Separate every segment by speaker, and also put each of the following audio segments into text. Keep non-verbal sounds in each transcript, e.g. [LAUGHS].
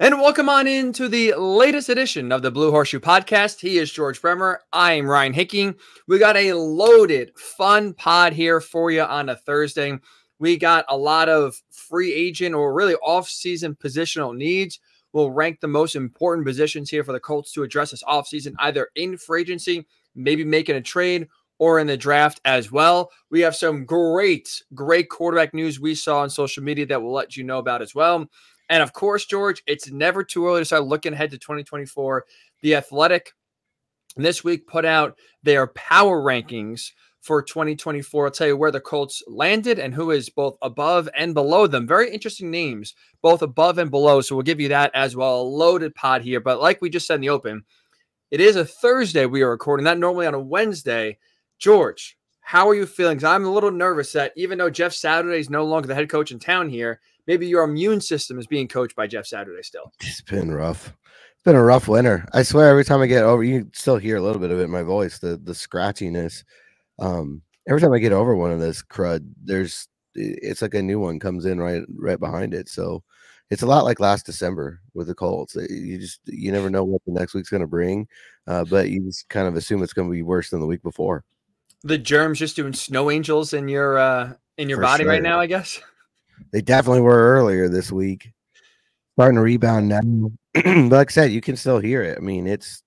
Speaker 1: And welcome on into the latest edition of the Blue Horseshoe Podcast. He is George Bremer. I am Ryan Hickey. We got a loaded, fun pod here for you on a Thursday. We got a lot of free agent or really off-season positional needs. We'll rank the most important positions here for the Colts to address this offseason, either in free agency, maybe making a trade, or in the draft as well. We have some great, great quarterback news we saw on social media that we'll let you know about as well. And of course, George, it's never too early to start looking ahead to 2024. The Athletic this week put out their power rankings for 2024. I'll tell you where the Colts landed and who is both above and below them. Very interesting names, both above and below. So we'll give you that as well. A loaded pod here. But like we just said in the open, it is a Thursday we are recording, not normally on a Wednesday. George, how are you feeling? I'm a little nervous that even though Jeff Saturday is no longer the head coach in town here, maybe your immune system is being coached by Jeff Saturday still.
Speaker 2: It's been rough. It's been a rough winter. I swear every time I get over, you still hear a little bit of it in my voice, the the scratchiness. Um, every time I get over one of this crud, there's it's like a new one comes in right right behind it. So it's a lot like last December with the Colts. You just you never know what the next week's going to bring, uh, but you just kind of assume it's going to be worse than the week before.
Speaker 1: The germs just doing snow angels in your uh, in your For body sure. right now, I guess.
Speaker 2: They definitely were earlier this week. Starting to rebound now. [CLEARS THROAT] but like I said, you can still hear it. I mean, it's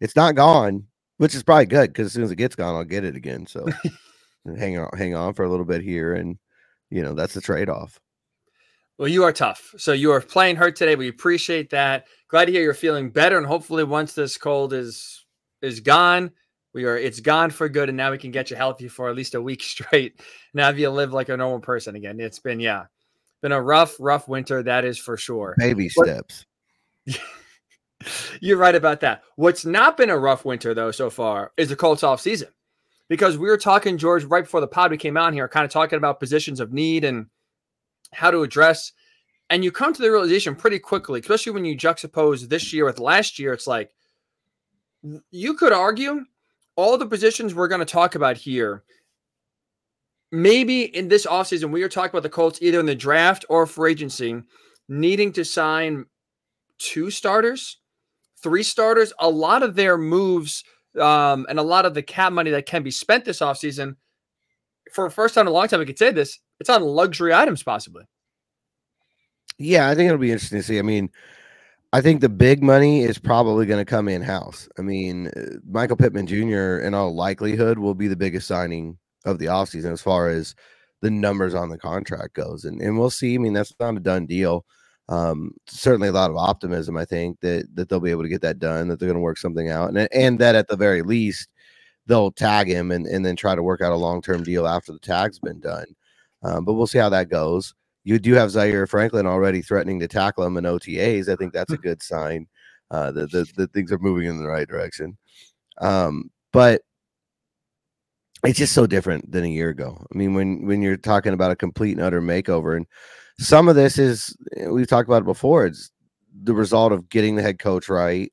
Speaker 2: it's not gone, which is probably good because as soon as it gets gone, I'll get it again. So [LAUGHS] hang on, hang on for a little bit here, and you know that's the trade off.
Speaker 1: Well, you are tough. So you are playing hurt today. We appreciate that. Glad to hear you're feeling better, and hopefully, once this cold is is gone, we are it's gone for good, and now we can get you healthy for at least a week [LAUGHS] straight. Now you live like a normal person again. It's been yeah, been a rough, rough winter. That is for sure.
Speaker 2: Baby steps. [LAUGHS]
Speaker 1: You're right about that. What's not been a rough winter though so far is the Colts off season, because we were talking George right before the pod we came out here, kind of talking about positions of need and how to address. And you come to the realization pretty quickly, especially when you juxtapose this year with last year. It's like you could argue all the positions we're going to talk about here, maybe in this offseason, we are talking about the Colts either in the draft or free agency needing to sign two starters, three starters. A lot of their moves um, and a lot of the cap money that can be spent this offseason, for the first time in a long time, I could say this, it's on luxury items possibly.
Speaker 2: Yeah, I think it'll be interesting to see. I mean, I think the big money is probably going to come in house. I mean, uh, Michael Pittman Jr. in all likelihood will be the biggest signing of the offseason as far as the numbers on the contract goes. And and we'll see. I mean, that's not a done deal. Um, certainly a lot of optimism, I think, that that they'll be able to get that done, that they're going to work something out. And and that at the very least, they'll tag him and, and then try to work out a long-term deal after the tag's been done. Um, but we'll see how that goes you do have Zaire Franklin already threatening to tackle him in OTAs. I think that's a [LAUGHS] good sign uh, that, that, that things are moving in the right direction. Um, but it's just so different than a year ago. I mean, when when you're talking about a complete and utter makeover, and some of this is eh, we've talked about it before. It's the result of getting the head coach right,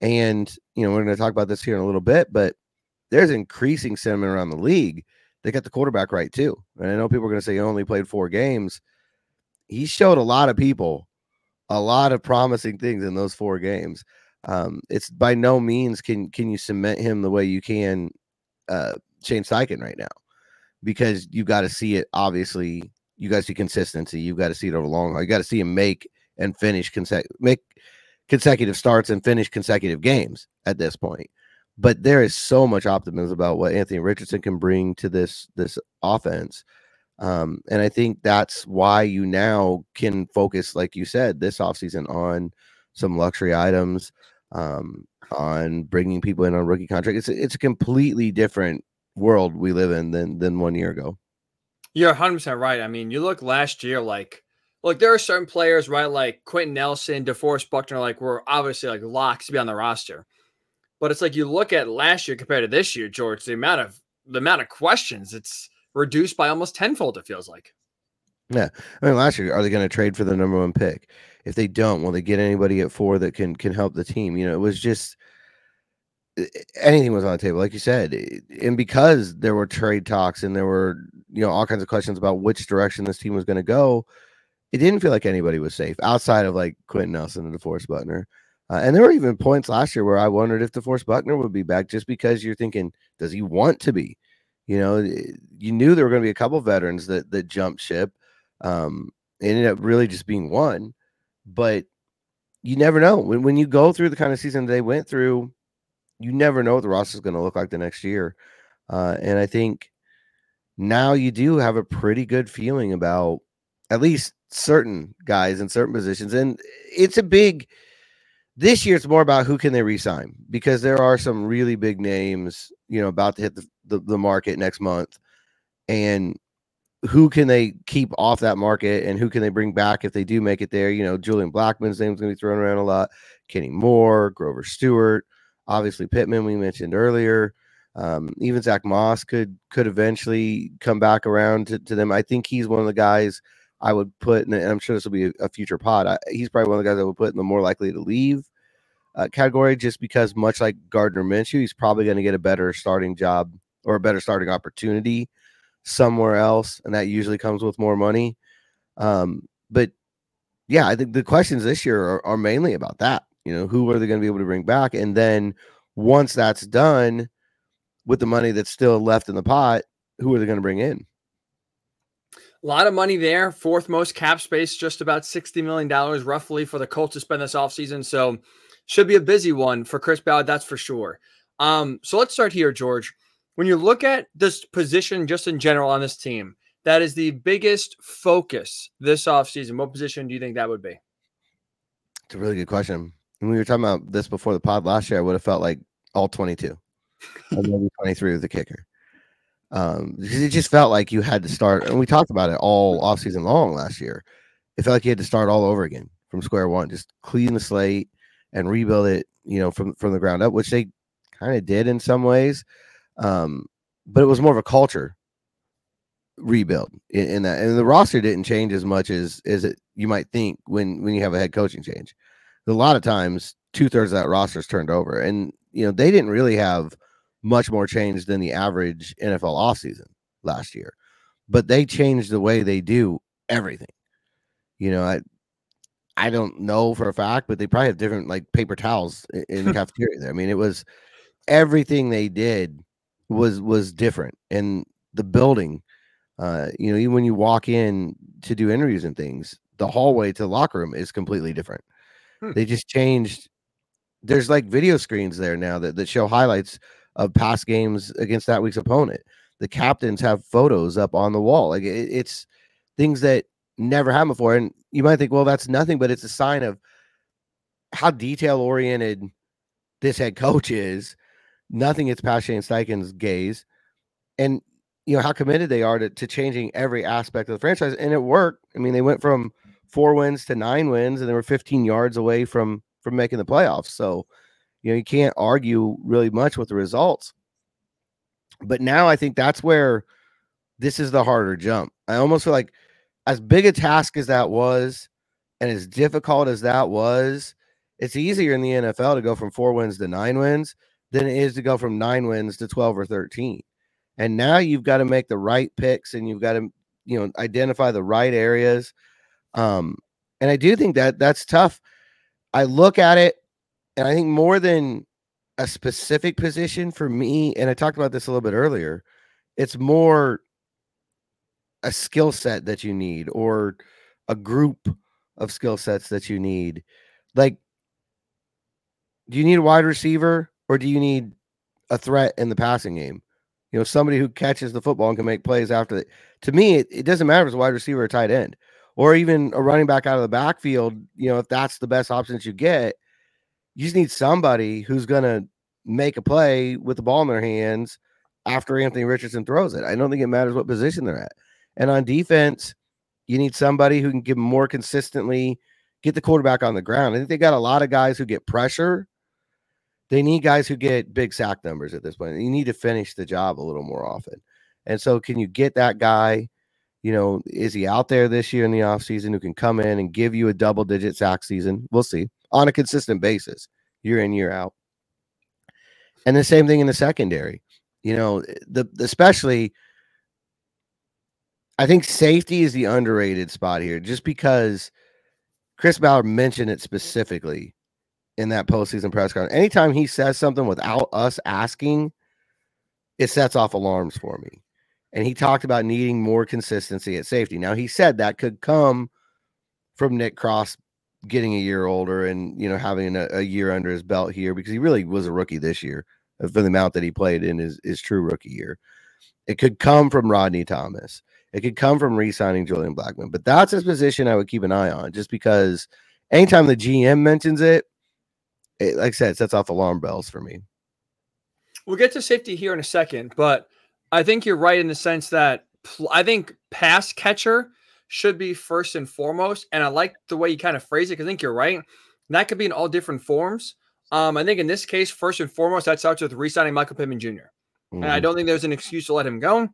Speaker 2: and you know we're going to talk about this here in a little bit. But there's increasing sentiment around the league. They got the quarterback right too, and I know people are going to say he only played four games he showed a lot of people a lot of promising things in those four games. Um, it's by no means can can you cement him the way you can uh, Shane Steichen right now, because you got to see it. Obviously, you got to see consistency. You got to see it over long haul. You got to see him make and finish consecutive make consecutive starts and finish consecutive games at this point. But there is so much optimism about what Anthony Richardson can bring to this this offense. Um, and I think that's why you now can focus, like you said, this offseason on some luxury items, um, on bringing people in on rookie contract. It's it's a completely different world we live in than than one year ago.
Speaker 1: You're 100 percent right. I mean, you look last year, like look, there are certain players, right, like Quenton Nelson, DeForest Buckner, like were obviously like locks to be on the roster. But it's like you look at last year compared to this year, George, the amount of the amount of questions. It's reduced by almost tenfold, it feels like.
Speaker 2: Yeah. I mean, last year, are they going to trade for the number one pick? If they don't, will they get anybody at four that can can help the team? You know, it was just anything was on the table, like you said. And because there were trade talks and there were, you know, all kinds of questions about which direction this team was going to go, it didn't feel like anybody was safe outside of like Quenton Nelson and DeForest Buckner. Uh, and there were even points last year where I wondered if DeForest Buckner would be back just because you're thinking, does he want to be? You know, you knew there were going to be a couple veterans that that jumped ship. Um, ended up really just being one, but you never know when when you go through the kind of season they went through. You never know what the roster is going to look like the next year, uh, and I think now you do have a pretty good feeling about at least certain guys in certain positions, and it's a big this year it's more about who can they resign because there are some really big names, you know, about to hit the, the, the, market next month. And who can they keep off that market and who can they bring back if they do make it there? You know, Julian Blackmon's name's gonna be thrown around a lot. Kenny Moore, Grover Stewart, obviously Pittman, we mentioned earlier. Um, even Zach Moss could could eventually come back around to, to them. I think he's one of the guys I would put, and I'm sure this will be a, future pod. I, he's probably one of the guys I would put in the more likely to leave uh, category, just because much like Gardner Minshew, he's probably going to get a better starting job or a better starting opportunity somewhere else, and that usually comes with more money. Um, but yeah, I think the questions this year are, are mainly about that. You know, who are they going to be able to bring back, and then once that's done, with the money that's still left in the pot, who are they going to bring in?
Speaker 1: A lot of money there. Fourth most cap space, just about $60 million roughly for the Colts to spend this offseason. So should be a busy one for Chris Ballard, that's for sure. Um, so let's start here, George. When you look at this position just in general on this team, that is the biggest focus this offseason. What position do you think that would be?
Speaker 2: It's a really good question. When we were talking about this before the pod last year, I would have felt like all 22 [LAUGHS] maybe 23 with the kicker um, it just felt like you had to start, and we talked about it all off season long last year. It felt like you had to start all over again from square one, just clean the slate and rebuild it, you know, from from the ground up, which they kind of did in some ways. Um, but it was more of a culture rebuild in, in, that, and the roster didn't change as much as as it you might think when when you have a head coaching change. A lot of times, two thirds of that roster is turned over, and you know they didn't really have much more change than the average NFL offseason last year. But they changed the way they do everything. You know, I I don't know for a fact, but they probably have different like paper towels in the [LAUGHS] cafeteria there. I mean, it was everything they did was was different. And the building, uh, you know, even when you walk in to do interviews and things, the hallway to the locker room is completely different. Hmm. They just changed. There's like video screens there now that, that show highlights of past games against that week's opponent. The captains have photos up on the wall. Like it, it's things that never happened before. And you might think, well, that's nothing, but it's a sign of how detail oriented this head coach is. Nothing gets past Shane Steichen's gaze. And you know how committed they are to, to changing every aspect of the franchise. And it worked. I mean, they went from four wins to nine wins, and they were 15 yards away from from making the playoffs. So you know, you can't argue really much with the results. But now I think that's where this is the harder jump. I almost feel like as big a task as that was and as difficult as that was, it's easier in the NFL to go from four wins to nine wins than it is to go from nine wins to 12 or 13. And now you've got to make the right picks and you've got to, you know, identify the right areas. Um, and I do think that that's tough. I look at it and I think more than a specific position for me, and I talked about this a little bit earlier, it's more a skill set that you need or a group of skill sets that you need. Like, do you need a wide receiver or do you need a threat in the passing game? You know, somebody who catches the football and can make plays after it. To me, it, it doesn't matter if it's a wide receiver or tight end or even a running back out of the backfield. You know, if that's the best options you get, you just need somebody who's going to make a play with the ball in their hands after Anthony Richardson throws it. I don't think it matters what position they're at. And on defense, you need somebody who can give more consistently get the quarterback on the ground. I think they got a lot of guys who get pressure. They need guys who get big sack numbers at this point. You need to finish the job a little more often. And so, can you get that guy? You know, is he out there this year in the offseason who can come in and give you a double digit sack season? We'll see on a consistent basis, year in, year out. And the same thing in the secondary. You know, eh, the especially I think safety is the underrated spot here, just because Chris Ballard mentioned it specifically in that postseason press conference. Anytime he says something without us asking, it sets off alarms for me. And he talked about needing more consistency at safety. Now he said that could come from Nick Cross getting a year older and you know having a, a year under his belt here because he really was a rookie this year uh, for the amount that he played in his, his true rookie year. It could come from Rodney Thomas. It could come from re-signing Julian Blackmon, but that's his position I would keep an eye on just because anytime the GM mentions it, it like I said, sets off alarm bells for me.
Speaker 1: We'll get to safety here in a second, but I think you're right in the sense that I think pass catcher should be first and foremost. And I like the way you kind of phrase it because I think you're right. That could be in all different forms. Um, I think in this case, first and foremost, that starts with re-signing Michael Pittman Jr. Mm-hmm. And I mm-hmm. don't think there's an excuse to let him go.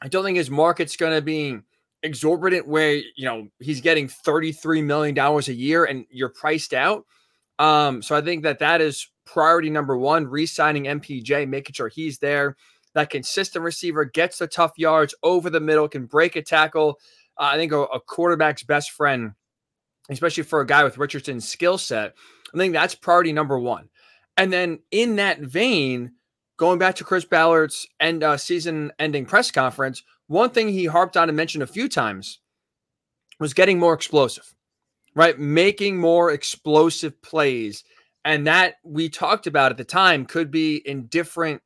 Speaker 1: I don't think his market's going to be exorbitant where, you know, he's getting $33 million a year and you're priced out. Um, so I think that that is priority number one, re-signing MPJ, making sure he's there. That consistent receiver gets the tough yards over the middle, can break a tackle. Uh, I think a, a quarterback's best friend, especially for a guy with Richardson's skill set. I think that's priority number one. And then in that vein, going back to Chris Ballard's end uh, season ending press conference, one thing he harped on and mentioned a few times was getting more explosive, right? Making more explosive plays. And that we talked about at the time could be in different,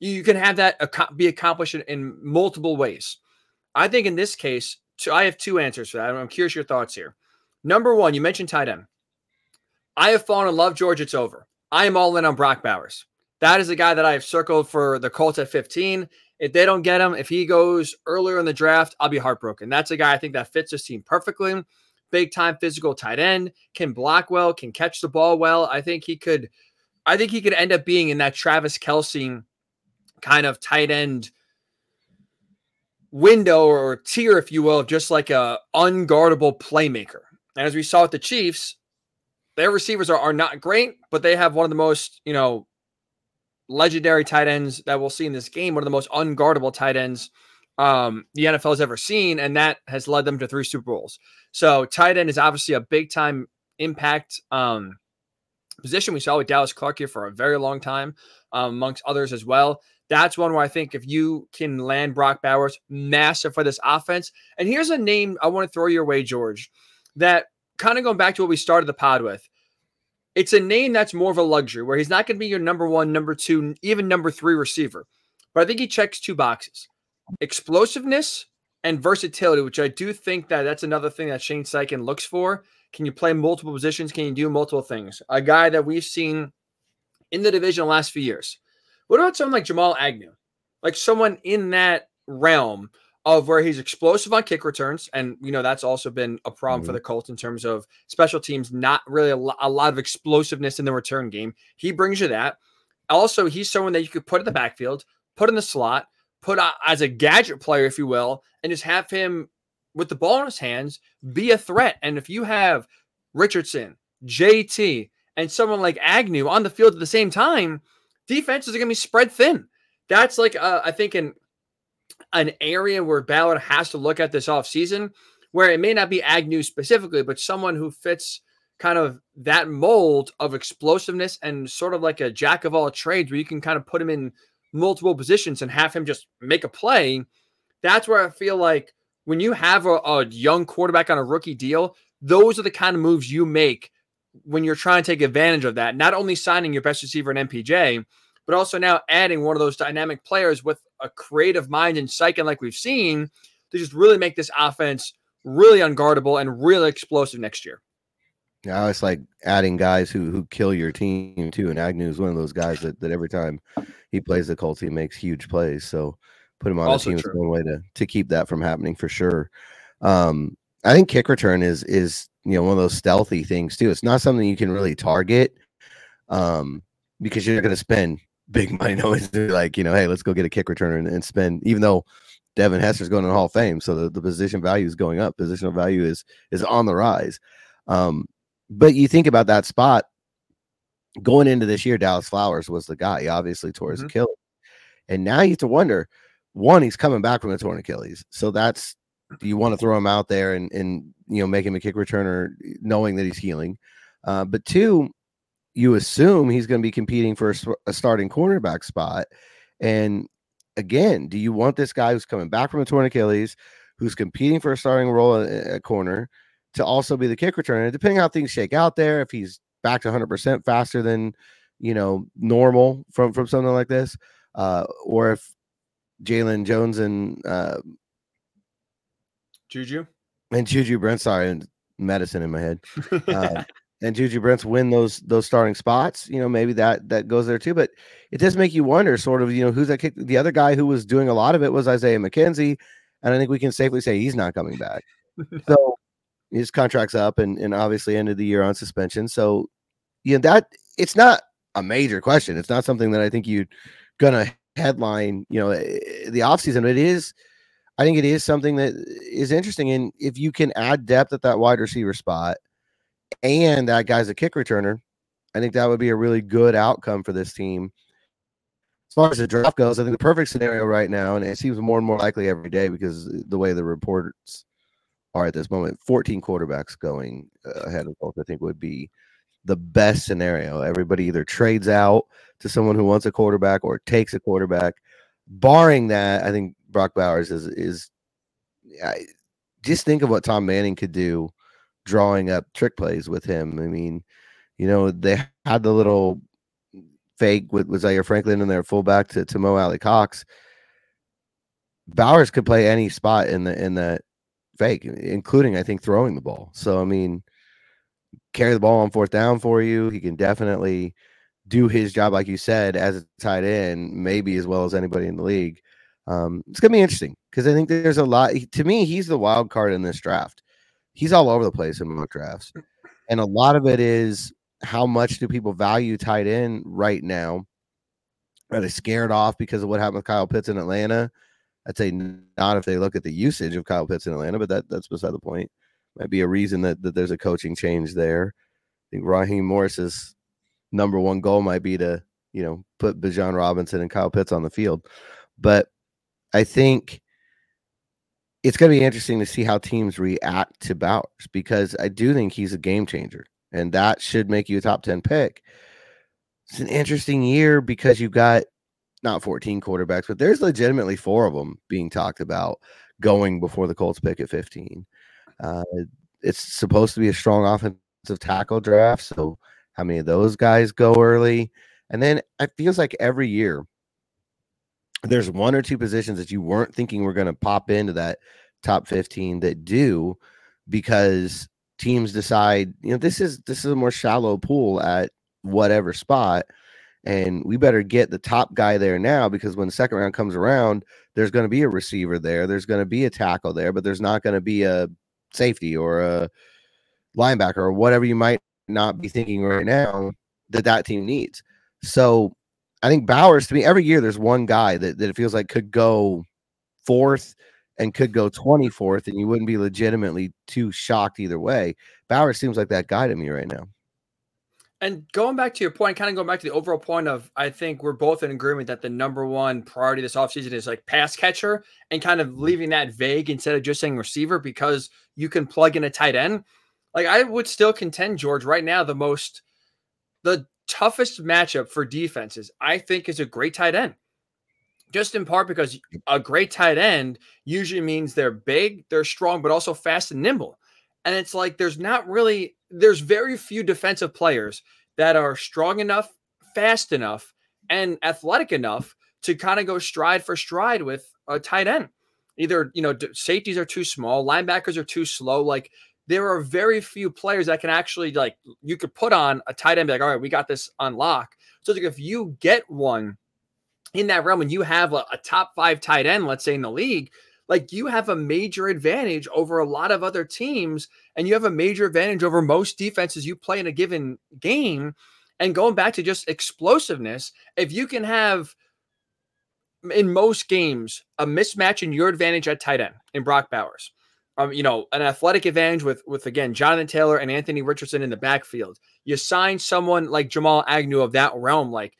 Speaker 1: you can have that be accomplished in multiple ways. I think in this case, so I have two answers for that. I'm curious your thoughts here. Number one, you mentioned tight end. I have fallen in love, George. It's over. I am all in on Brock Bowers. That is a guy that I have circled for the Colts at 15. If they don't get him, if he goes earlier in the draft, I'll be heartbroken. That's a guy I think that fits this team perfectly. Big time physical tight end, can block well, can catch the ball well. I think he could, I think he could end up being in that Travis Kelce kind of tight end window or tier, if you will, just like a unguardable playmaker. And as we saw with the Chiefs, their receivers are, are not great, but they have one of the most, you know, legendary tight ends that we'll see in this game, one of the most unguardable tight ends um, the NFL has ever seen, and that has led them to three Super Bowls. So tight end is obviously a big time impact um, position. We saw with Dallas Clark here for a very long time, um, amongst others as well. That's one where I think if you can land Brock Bowers, massive for this offense. And here's a name I want to throw your way, George, that kind of going back to what we started the pod with it's a name that's more of a luxury where he's not going to be your number one, number two, even number three receiver. But I think he checks two boxes explosiveness and versatility, which I do think that that's another thing that Shane Steichen looks for. Can you play multiple positions? Can you do multiple things? A guy that we've seen in the division the last few years. What about someone like Jamal Agnew? Like someone in that realm of where he's explosive on kick returns. And, you know, that's also been a problem mm-hmm. for the Colts in terms of special teams, not really a, lo- a, lot of explosiveness in the return game. He brings you that. Also, he's someone that you could put in the backfield, put in the slot, put as a gadget player, if you will, and just have him with the ball in his hands be a threat. And if you have Richardson, JT, and someone like Agnew on the field at the same time, defenses are going to be spread thin. That's like, uh, I think, an an area where Ballard has to look at this offseason where it may not be Agnew specifically, but someone who fits kind of that mold of explosiveness and sort of like a jack of all trades where you can kind of put him in multiple positions and have him just make a play. That's where I feel like when you have a, a young quarterback on a rookie deal, those are the kind of moves you make when you're trying to take advantage of that. Not only signing your best receiver in MPJ, but also now adding one of those dynamic players with a creative mind and psyche, like we've seen, to just really make this offense really unguardable and really explosive next year.
Speaker 2: Yeah, it's like adding guys who who kill your team too. And Agnew is one of those guys that, that every time he plays the Colts, he makes huge plays. So put him on also the team true. is one way to to keep that from happening for sure. Um, I think kick return is is you know one of those stealthy things too. It's not something you can really target um, because you're going to spend [LAUGHS] big money [LAUGHS] always like, you know, hey, let's go get a kick returner and, and spend, even though Devin Hester's going to the Hall of Fame. So the, the position value is going up. Positional value is is on the rise. Um, but you think about that spot going into this year, Dallis Flowers was the guy. He obviously tore his mm-hmm. Achilles. And now you have to wonder, one, he's coming back from a torn Achilles. So that's do you want to throw him out there and and you know make him a kick returner knowing that he's healing? Uh, but two, you assume he's going to be competing for a, a, starting cornerback spot. And again, do you want this guy who's coming back from a torn Achilles, who's competing for a starting role at, corner, to also be the kick returner? Depending how things shake out there, if he's back to 100% faster than you know normal from from something like this, uh, or if Jaylon Jones and uh,
Speaker 1: Juju
Speaker 2: and Juju Brent, sorry, and medicine in my head. Uh, [LAUGHS] and Juju Brents win those those starting spots, you know, maybe that that goes there too. But it does make you wonder, sort of, you know, who's that kick? The other guy who was doing a lot of it was Isaiah McKenzie, and I think we can safely say he's not coming back. [LAUGHS] so his contract's up, and and obviously ended the year on suspension. So, you know, that it's not a major question. It's not something that I think you're gonna headline, you know, eh, the offseason. It is, I think it is something that is interesting. And if you can add depth at that wide receiver spot and that guy's a kick returner, I think that would be a really good outcome for this team. As far as the draft goes, I think the perfect scenario right now, and it seems more and more likely every day because the way the reports are at this moment, 14 quarterbacks going uh, ahead of both, I think would be the best scenario. Everybody either trades out to someone who wants a quarterback or takes a quarterback. Barring that, I think Brock Bowers is is. I, just think of what Tom Manning could do drawing up trick plays with him. I mean, you know, they had the little fake with, with Zaire Franklin in their fullback to, to Mo Alie-Cox. Bowers could play any spot in the in that fake, including I think throwing the ball. So I mean, carry the ball on fourth down for you. He can definitely do his job, like you said, as a tight end, maybe as well as anybody in the league. Um, it's gonna be interesting because I think there's a lot. To me, he's the wild card in this draft he's all over the place in mock drafts. And a lot of it is how much do people value tight end right now? Are they scared off because of what happened with Kyle Pitts in Atlanta? I'd say not if they look at the usage of Kyle Pitts in Atlanta, but that, that's beside the point. Might be a reason that, that there's a coaching change there. I think Raheem Morris's number one goal might be to, you know, put Bijan Robinson and Kyle Pitts on the field. But I think it's going to be interesting to see how teams react to Bowers because I do think he's a game changer, and that should make you a top 10 pick. It's an interesting year because you've got not 14 quarterbacks, but there's legitimately four of them being talked about going before the Colts pick at 15. Uh, it's supposed to be a strong offensive tackle draft. So, how many of those guys go early? And then it feels like every year there's one or two positions that you weren't thinking were going to pop into that top 15 that do because teams decide, you know, this is this is a more shallow pool at whatever spot and we better get the top guy there now because when the second round comes around, there's going to be a receiver there, there's going to be a tackle there, but there's not going to be a safety or a linebacker or whatever you might not be thinking right now that that team needs. So I think Bowers to me every year there's one guy that, that it feels like could go fourth and could go 24th and you wouldn't be legitimately too shocked either way. Bowers seems like that guy to me right now.
Speaker 1: And going back to your point, kind of going back to the overall point of, I think we're both in agreement that the number one priority this offseason is like pass catcher and kind of mm-hmm. leaving that vague instead of just saying receiver because you can plug in a tight end. Like I would still contend, George, right now, the most, the toughest matchup for defenses, I think, is a great tight end. Just in part because a great tight end usually means they're big, they're strong, but also fast and nimble. And it's like there's not really, there's very few defensive players that are strong enough, fast enough, and athletic enough to kind of go stride for stride with a tight end. Either, you know, safeties are too small, linebackers are too slow. Like there are very few players that can actually like you could put on a tight end, be like, all right, we got this on lock. So like if you get one in that realm and you have a, a top five tight end, let's say in the league, like you have a major advantage over a lot of other teams, and you have a major advantage over most defenses you play in a given game. And going back to just explosiveness, if you can have in most games a mismatch in your advantage at tight end in Brock Bowers, um, you know, an athletic advantage with with again Jonathan Taylor and Anthony Richardson in the backfield. You sign someone like Jamal Agnew of that realm, like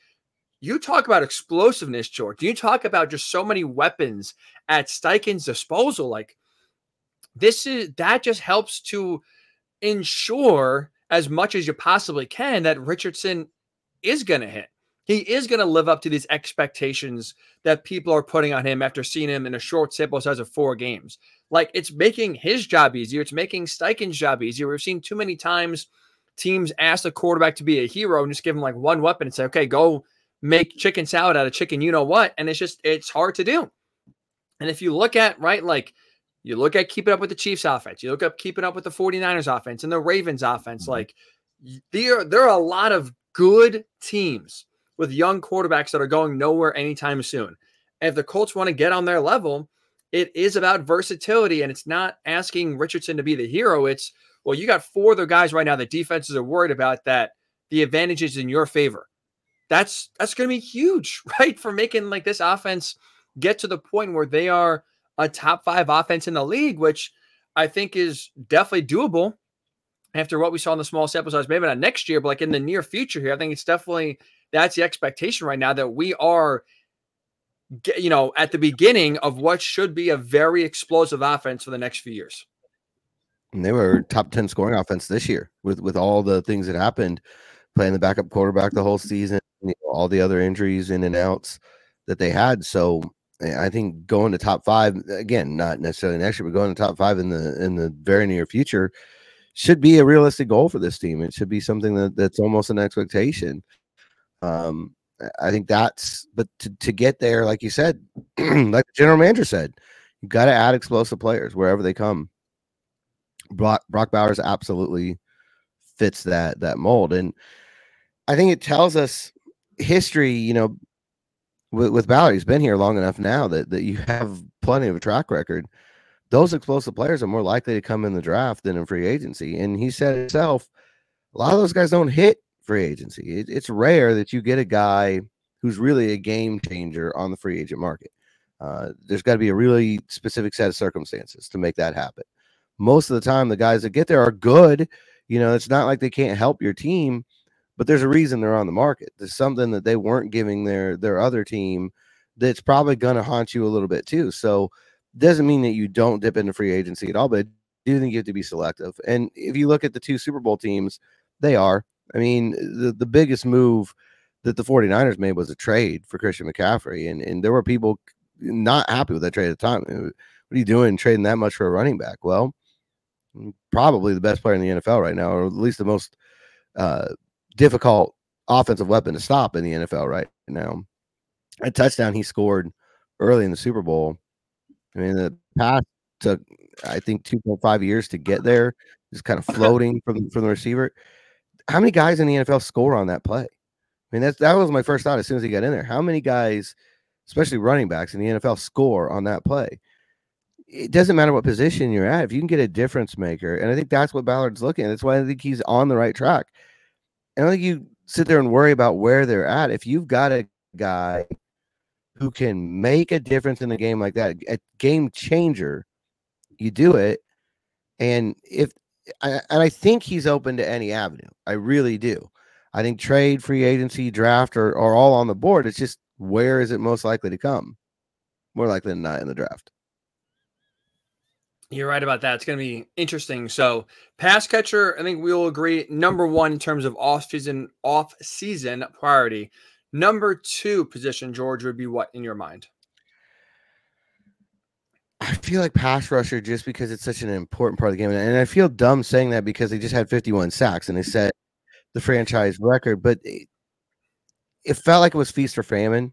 Speaker 1: you talk about explosiveness, George. You talk about just so many weapons at Steichen's disposal. Like this is that just helps to ensure as much as you possibly can that Richardson is going to hit. He is going to live up to these expectations that people are putting on him after seeing him in a short sample size of four games. Like it's making his job easier. It's making Steichen's job easier. We've seen too many times teams ask the quarterback to be a hero and just give him like one weapon and say, okay, go make chicken salad out of chicken, you know what? And it's just, it's hard to do. And if you look at, right, like you look at keeping up with the Chiefs offense, you look up keeping up with the 49ers offense and the Ravens offense, mm-hmm. like there, there are a lot of good teams with young quarterbacks that are going nowhere anytime soon. And if the Colts want to get on their level, it is about versatility and it's not asking Richardson to be the hero. It's, well, you got four other guys right now that defenses are worried about that the advantage is in your favor. That's that's going to be huge, [LAUGHS] right? For making like this offense get to the point where they are a top five offense in the league, which I think is definitely doable after what we saw in the small sample size. Maybe not next year, but like in the near future here, I think it's definitely that's the expectation right now that we are, you know, at the beginning of what should be a very explosive offense for the next few years.
Speaker 2: And they were top 10 scoring offense this year with with all the things that happened, playing the backup quarterback the whole season, you know, all the other injuries in and outs that they had. So eh, I think going to top five again, not necessarily next year, but going to top five in the in the very near future should be a realistic goal for this team. It should be something that, that's almost an expectation. Um, I think that's but to, to get there, like you said, [CLEARS THROAT] like the general manager said, you got to add explosive players wherever they come. Brock, Brock Bowers absolutely fits that that mold, and I think it tells us history. You know, with, with Ballard, he's been here long enough now that that you have plenty of a track record. Those explosive players are more likely to come in the draft than in free agency, and he said himself, a lot of those guys don't hit free agency. It, it's rare that you get a guy who's really a game changer on the free agent market. Uh, there's got to be a really specific set of circumstances to make that happen. Most of the time, the guys that get there are good. You know, it's not like they can't help your team, but there's a reason they're on the market. There's something that they weren't giving their their other team that's probably going to haunt you a little bit too. So, doesn't mean that you don't dip into free agency at all, but I do think you have to be selective. And if you look at the two Super Bowl teams, they are. I mean, the, the biggest move that the 49ers made was a trade for Christian McCaffrey. And, and there were people not happy with that trade at the time. What are you doing trading that much for a running back? Well, mm, probably the best player in the NFL right now, or at least the most uh, difficult offensive weapon to stop in the NFL right now. A touchdown he scored early in the Super Bowl. I mean, the pass took, I think, 2.5 years to get there, just kind of [LAUGHS] floating from, from the receiver how many guys in the NFL score on that play? I mean, that's that was my first thought as soon as he got in there. How many guys, especially running backs in the NFL, score on that play? It doesn't matter what position you're at. If you can get a difference maker, and I think that's what Ballard's looking at. That's why I think he's on the right track. And I think you sit there and worry about where they're at. If you've got a guy who can make a difference in the game like that, a game changer, you do it. And if And I think he's open to any avenue. I really do. I think trade, free agency, draft are, are all on the board. It's just where is it most likely to come? More likely than not in the draft.
Speaker 1: You're right about that. It's going to be interesting. So, pass catcher, I think we will agree number one in terms of off season off season priority. Number two position, George, would be what in your mind?
Speaker 2: I feel like pass rusher just because it's such an important part of the game. And I feel dumb saying that because they just had 51 sacks and they set the franchise record, but it, it felt like it was feast or famine.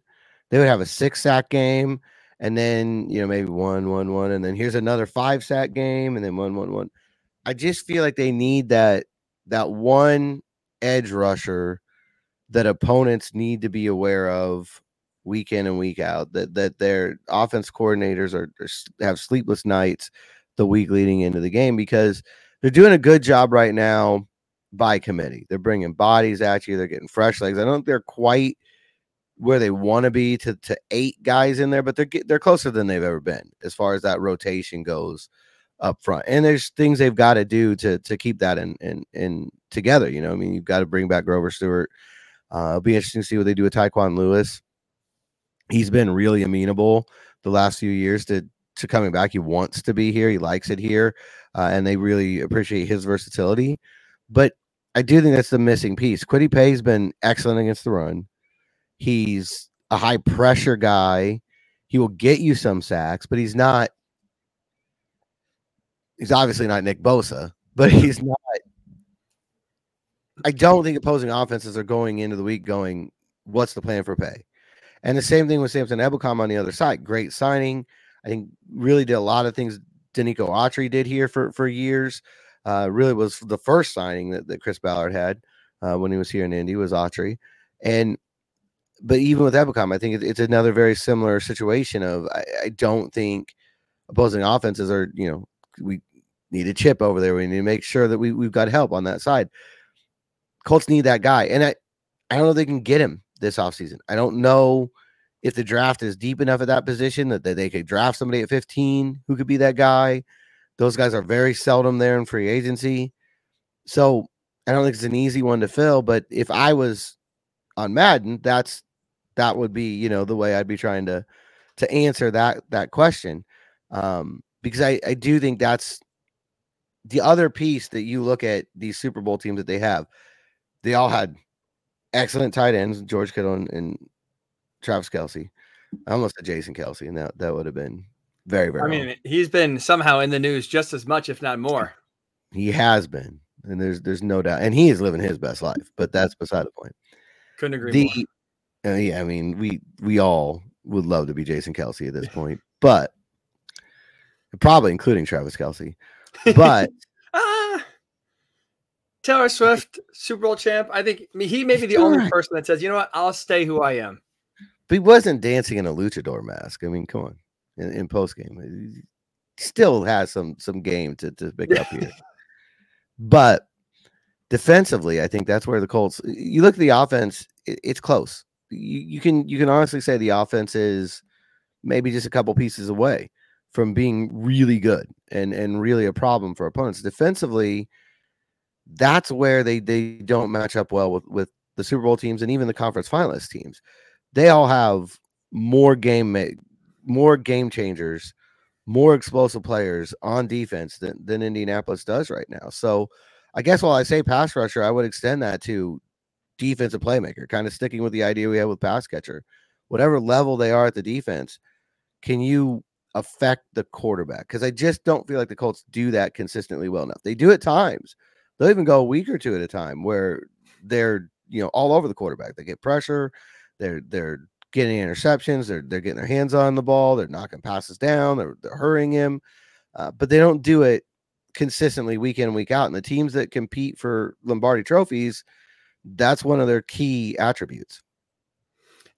Speaker 2: They would have a six sack game and then, you know, maybe one, one, one, and then here's another five sack game and then one, one, one. I just feel like they need that that one edge rusher that opponents need to be aware of week in and week out that that their offense coordinators are, are, have sleepless nights the week leading into the game because they're doing a good job right now by committee. They're bringing bodies at you. They're getting fresh legs. I don't think they're quite where they want to be to to eight guys in there, but they're they're closer than they've ever been as far as that rotation goes up front. And there's things they've got to do to to keep that in in in together. You know, I mean, you've got to bring back Grover Stewart. Uh, it'll be interesting to see what they do with Tyquan Lewis. He's been really amenable the last few years to to coming back. He wants to be here. He likes it here, uh, and they really appreciate his versatility. But I do think that's the missing piece. Kwity Paye's been excellent against the run. He's a high pressure guy. He will get you some sacks, but he's not. He's obviously not Nick Bosa, but he's not. I don't think opposing offenses are going into the week going, "What's the plan for Paye?" And the same thing with Samson Ebukam on the other side. Great signing. I think really did a lot of things Denico Autry did here for for years. Uh, really was the first signing that, that Chris Ballard had uh, when he was here in Indy was Autry. And but even with Ebukam, I think it's another very similar situation of I, I, don't think opposing offenses are, you know, we need a chip over there. We need to make sure that we, we've got help on that side. Colts need that guy. And I, I don't know if they can get him this offseason. I don't know if the draft is deep enough at that position that, they could draft somebody at 15 who could be that guy. Those guys are very seldom there in free agency. So I don't think it's an easy one to fill. But if I was on Madden, that's that would be, you know, the way I'd be trying to to answer that that question. Um, because I, I do think that's the other piece that you look at these Super Bowl teams that they have. They all had excellent tight ends, George Kittle and, and Travis Kelce. I almost said Jason Kelce, and that, that would have been very, very.
Speaker 1: I mean, wrong. he's been somehow in the news just as much, if not more.
Speaker 2: He has been, and there's there's no doubt, and he is living his best life. But that's beside the point.
Speaker 1: Couldn't agree the,
Speaker 2: more. Uh, yeah, I mean, we we all would love to be Jason Kelce at this point, but probably including Travis Kelce. [LAUGHS] But
Speaker 1: Taylor Swift, Super Bowl champ. I think I mean, he may be the only person that says, you know what, I'll stay who I am.
Speaker 2: But he wasn't dancing in a luchador mask. I mean, come on. In, in post game, still has some some game to to pick up here. [LAUGHS] but defensively, I think that's where the Colts. You look at the offense; it, it's close. You, you can you can honestly say the offense is maybe just a couple pieces away from being really good and and really a problem for opponents defensively. That's where they they don't match up well with with the Super Bowl teams and even the conference finalist teams they all have more game ma- more game changers, more explosive players on defense than, than Indianapolis does right now. So I guess while I say pass rusher, I would extend that to defensive playmaker, kind of sticking with the idea we have with pass catcher. Whatever level they are at the defense, can you affect the quarterback? Because I just don't feel like the Colts do that consistently well enough. They do at times. They'll even go a week or two at a time where they're you know all over the quarterback. They get pressure. They're they're getting interceptions. They're they're getting their hands on the ball. They're knocking passes down. They're they're hurrying him, uh, but they don't do it consistently week in week out. And the teams that compete for Lombardi trophies, that's one of their key attributes.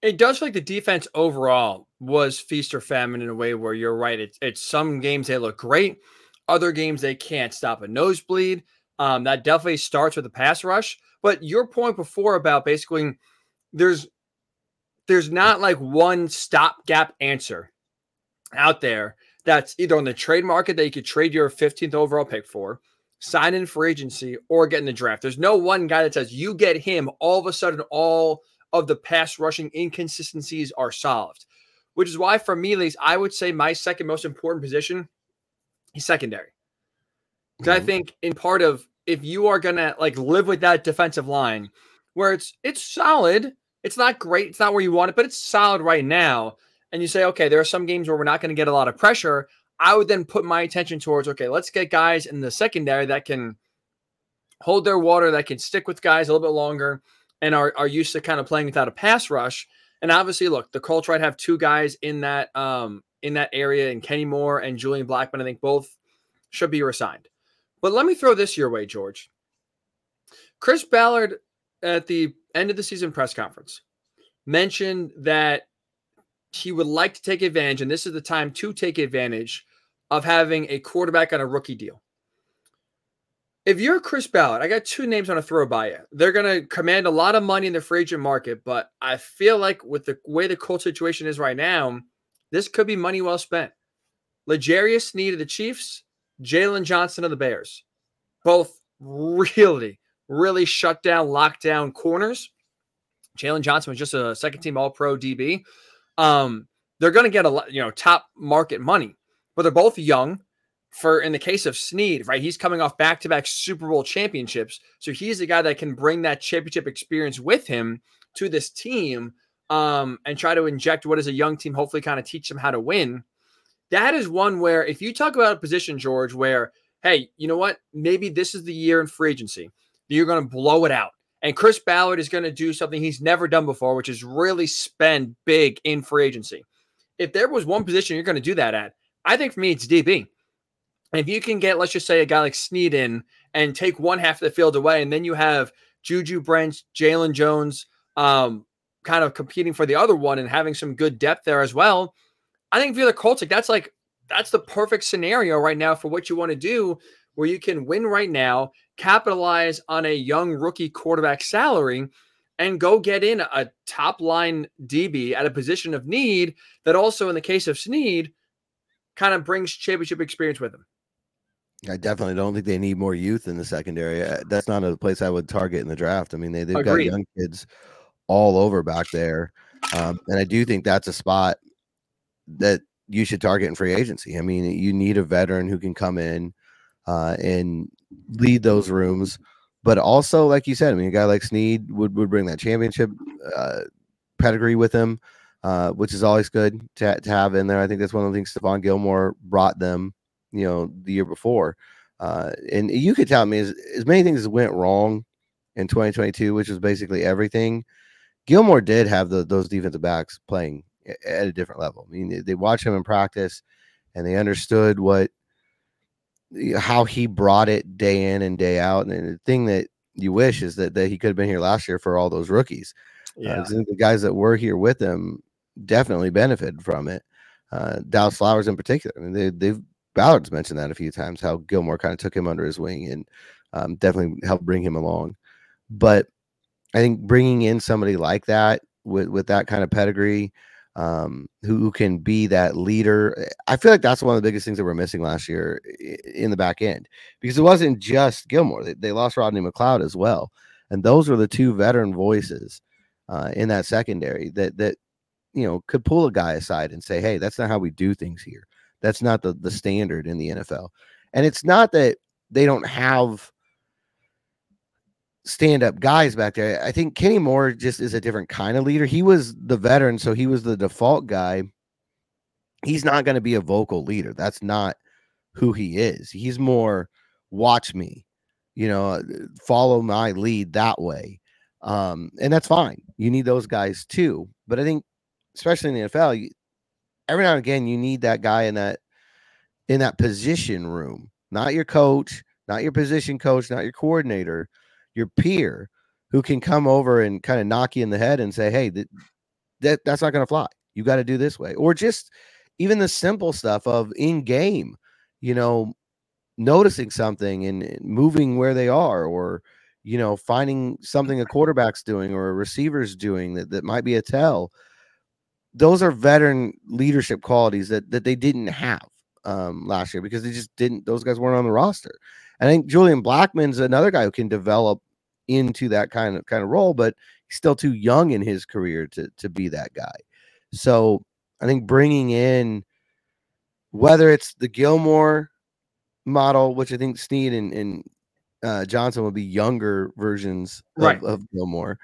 Speaker 1: It does feel like the defense overall was feast or famine in a way where you're right. It's, it's some games they look great, other games they can't stop a nosebleed. Um, that definitely starts with the pass rush. But your point before about basically there's there's not like one stopgap answer out there that's either on the trade market that you could trade your 15th overall pick for, sign in for agency, or get in the draft. There's no one guy that says you get him, all of a sudden, all of the pass rushing inconsistencies are solved. Which is why, for me, at least, I would say my second most important position is secondary. Because mm-hmm. I think in part of if you are gonna like live with that defensive line, where it's it's solid, it's not great. It's not where you want it, but it's solid right now. And you say, okay, there are some games where we're not going to get a lot of pressure. I would then put my attention towards, okay, let's get guys in the secondary that can hold their water, that can stick with guys a little bit longer and are, are used to kind of playing without a pass rush. And obviously, look, the Colts right have two guys in that um in that area, and Kenny Moore and Julian Blackmon. I think both should be resigned. But let me throw this your way, George. Chris Ballard at the end of the season press conference mentioned that he would like to take advantage, and this is the time to take advantage of having a quarterback on a rookie deal. If you're Chris Ballard, I got two names on a throw by you. They're going to command a lot of money in the free agent market, but I feel like with the way the Colts situation is right now, this could be money well spent. L'Jarius Sneed of the Chiefs, Jaylon Johnson of the Bears. Both really, really shut down, lockdown corners. Jaylon Johnson was just a second team All Pro DB. Um, they're going to get a lot, you know, top market money, but they're both young. For in the case of Sneed, right, he's coming off back to back Super Bowl championships, so he's the guy that can bring that championship experience with him to this team, um, and try to inject what is a young team, hopefully, kind of teach them how to win. That is one where if you talk about a position, George, where hey, you know what, maybe this is the year in free agency you're going to blow it out. And Chris Ballard is going to do something he's never done before, which is really spend big in free agency. If there was one position you're going to do that at, I think for me it's DB. If you can get, let's just say, a guy like Sneed in and take one half of the field away, and then you have Juju Brents, Jaylon Jones, um, kind of competing for the other one and having some good depth there as well. I think if you're the Colts, like that's like that's the perfect scenario right now for what you want to do, where you can win right now capitalize on a young rookie quarterback salary and go get in a top line DB at a position of need that also, in the case of Sneed, kind of brings championship experience with him.
Speaker 2: I definitely don't think they need more youth in the secondary. Uh, that's not a place I would target in the draft. I mean, they, they've Agreed. got young kids all over back there. Um, and I do think that's a spot that you should target in free agency. I mean, you need a veteran who can come in uh, and lead those rooms. But also, like you said, I mean, a guy like Sneed would, would bring that championship uh, pedigree with him, uh, which is always good to, to have in there. I think that's one of the things Stephon Gilmore brought them, you know, the year before. Uh, and you could tell me as, as many things went wrong in 2022, which was basically everything. Gilmore did have the, those defensive backs playing at a different level. I mean, they, they watched him in practice and they understood what how he brought it day in and day out. And the thing that you wish is that, that he could have been here last year for all those rookies. Uh, yeah. Uh, the guys that were here with him definitely benefited from it. Uh, Dallis Flowers in particular. I mean, they, they've Ballard's mentioned that a few times how Gilmore kind of took him under his wing and um, definitely helped bring him along. But I think bringing in somebody like that with with that kind of pedigree, um, who, who, can be that leader. I feel like that's one of the biggest things that we're missing last year in the back end because it wasn't just Gilmore. They, they lost Rodney McLeod as well. And those were the two veteran voices uh, in that secondary that, that, you know, could pull a guy aside and say, Hey, that's not how we do things here. That's not the, the standard in the NFL. And it's not that they don't have stand up guys back there. I think Kenny Moore just is a different kind of leader. He was the veteran, so he was the default guy. He's not going to be a vocal leader. That's not who he is. He's more watch me, you know, follow my lead that way. Um, and that's fine. You need those guys too. But I think, especially in the NFL, you, every now and again, you need that guy in that in that position room, not your coach, not your position coach, not your coordinator your peer who can come over and kind of knock you in the head and say, "Hey, that, that that's not going to fly. You got to do this way." Or just even the simple stuff of in game, you know, noticing something and moving where they are, or you know, finding something a quarterback's doing or a receiver's doing that, that might be a tell. Those are veteran leadership qualities that that they didn't have um, last year because they just didn't. Those guys weren't on the roster. I think Julian Blackmon's another guy who can develop into that kind of kind of role, but he's still too young in his career to to be that guy. So I think bringing in whether it's the Gilmore model, which I think Sneed and, and uh, Johnson will be younger versions of, right. of Gilmore,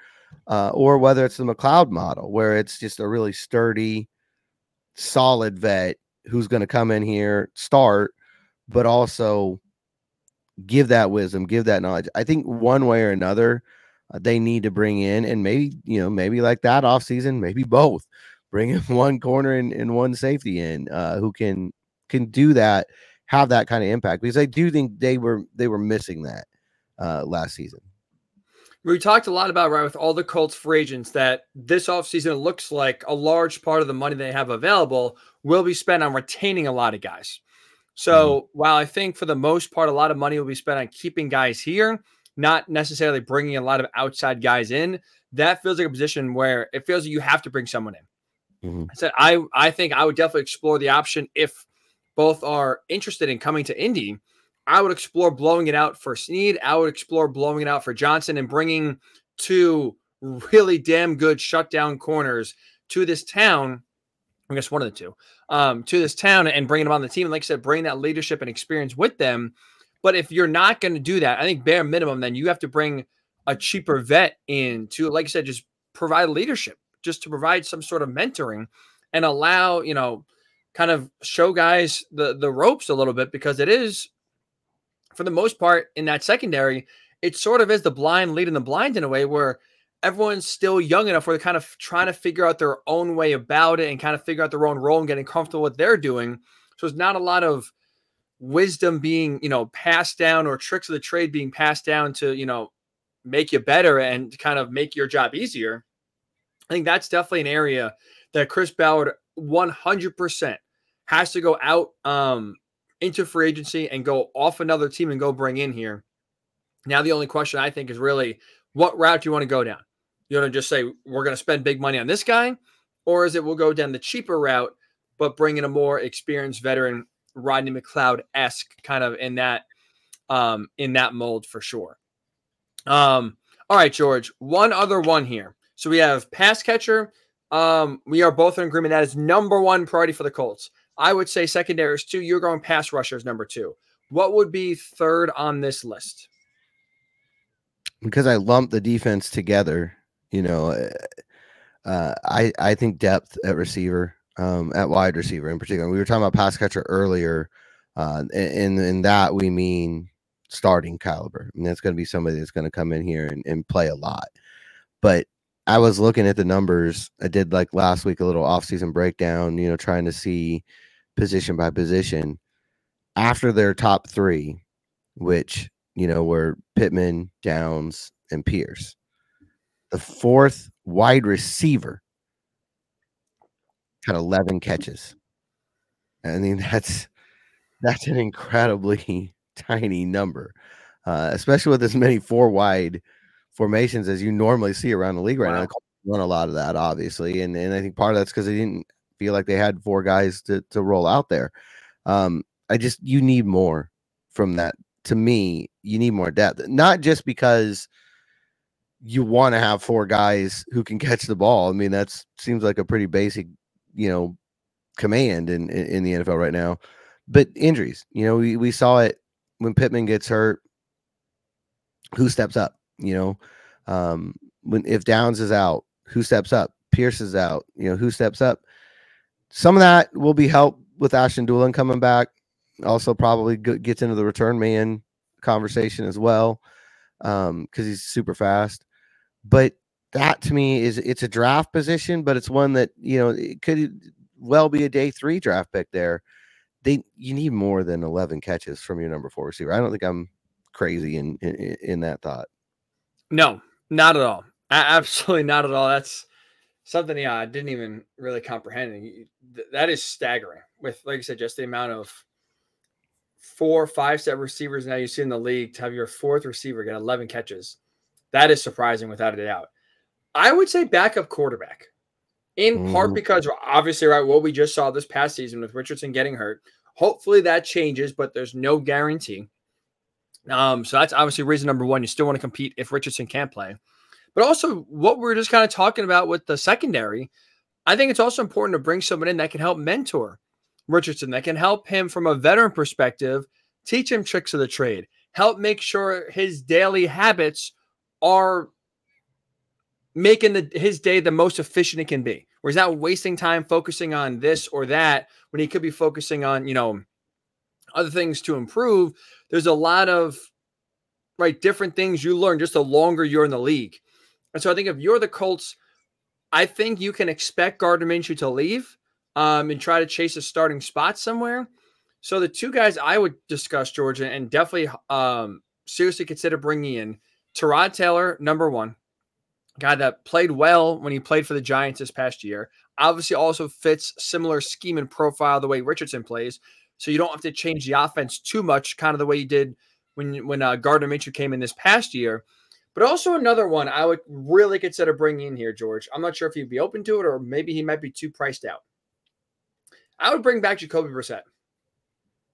Speaker 2: uh, or whether it's the McLeod model, where it's just a really sturdy, solid vet who's going to come in here, start, but also give that wisdom, give that knowledge. I think one way or another, uh, they need to bring in, and maybe you know, maybe like that off season, maybe both. [LAUGHS] Bring in one corner and, and one safety in uh, who can can do that, have that kind of impact. Because I do think they were they were missing that uh, last season.
Speaker 1: We talked a lot about right with all the Colts free agents that this offseason looks like a large part of the money they have available will be spent on retaining a lot of guys. So mm-hmm. while I think for the most part, a lot of money will be spent on keeping guys here, not necessarily bringing a lot of outside guys in, that feels like a position where it feels like you have to bring someone in. Mm-hmm. I said I I think I would definitely explore the option if both are interested in coming to Indy. I would explore blowing it out for Sneed. I would explore blowing it out for Johnson and bringing two really damn good shutdown corners to this town. I guess one of the two um, to this town and bringing them on the team. And like I said, bring that leadership and experience with them. But if you're not going to do that, I think bare minimum, then you have to bring a cheaper vet in to, like I said, just provide leadership, just to provide some sort of mentoring and allow, you know, kind of show guys the the ropes a little bit because it is, for the most part, in that secondary, it sort of is the blind leading the blind in a way where everyone's still young enough where they're kind of trying to figure out their own way about it and kind of figure out their own role and getting comfortable with what they're doing. So it's not a lot of wisdom being, you know, passed down or tricks of the trade being passed down to, you know, make you better and kind of make your job easier. I think that's definitely an area that Chris Ballard 100% has to go out um, into free agency and go off another team and go bring in here. Now, the only question I think is really what route do you want to go down? You want to just say we're going to spend big money on this guy, or is it we'll go down the cheaper route, but bring in a more experienced veteran, Rodney McLeod esque kind of in that um, in that mold for sure. Um, all right, George. One other one here. So we have pass catcher. Um, we are both in agreement that is number one priority for the Colts. I would say secondary is two. You're going pass rushers number two. What would be third on this list?
Speaker 2: Because I lumped the defense together, you know, uh, uh, I I think depth at receiver, um, at wide receiver in particular. We were talking about pass catcher earlier, uh, and in that we mean starting caliber. and that's going to be somebody that's going to come in here and, and play a lot. But I was looking at the numbers. I did like last week a little offseason breakdown, you know, trying to see position by position after their top three, which, you know, were Pittman, Downs, and Pierce. The fourth wide receiver had 11 catches. I mean, that's that's an incredibly [LAUGHS] tiny number, uh, especially with as many four wide formations as you normally see around the league right wow. now. Run a lot of that, obviously, and and I think part of that's because they didn't feel like they had four guys to to roll out there. Um, I just you need more from that. To me, you need more depth, not just because you want to have four guys who can catch the ball. I mean, that seems like a pretty basic, you know, command in, in, the NFL right now. But injuries, you know, we, we saw it when Pittman gets hurt. Who steps up? You know, um, when if Downs is out, who steps up? Pierce is out. You know, who steps up? Some of that will be helped with Ashton Dulin coming back. Also, probably gets into the return man conversation as well because um, he's super fast. But that to me is it's a draft position, but it's one that you know it could well be a day three draft pick there. They you need more than eleven catches from your number four receiver. I don't think I'm crazy in in, in that thought.
Speaker 1: No, not at all. Absolutely not at all. That's something yeah I didn't even really comprehend. That is staggering. With like I said, just the amount of four, five set receivers now you see in the league to have your fourth receiver get 11 catches. That is surprising without a doubt. I would say backup quarterback, in mm-hmm. part because obviously, right, what we just saw this past season with Richardson getting hurt. Hopefully that changes, but there's no guarantee. Um, so that's obviously reason number one. You still want to compete if Richardson can't play. But also, what we're just kind of talking about with the secondary, I think it's also important to bring someone in that can help mentor Richardson, that can help him from a veteran perspective, teach him tricks of the trade, help make sure his daily habits are making the, his day the most efficient it can be. Where he's not wasting time focusing on this or that when he could be focusing on, you know, other things to improve. There's a lot of right different things you learn just the longer you're in the league. And so I think if you're the Colts, I think you can expect Gardner Minshew to leave um, and try to chase a starting spot somewhere. So the two guys I would discuss, Georgia, and definitely um, seriously consider bringing in Tyrod Taylor, number one, guy that played well when he played for the Giants this past year. Obviously, also fits similar scheme and profile the way Richardson plays. So you don't have to change the offense too much, kind of the way you did when when uh, Gardner Minshew came in this past year. But also another one I would really consider bringing in here, George. I'm not sure if you'd be open to it, or maybe he might be too priced out. I would bring back Jacoby Brissett.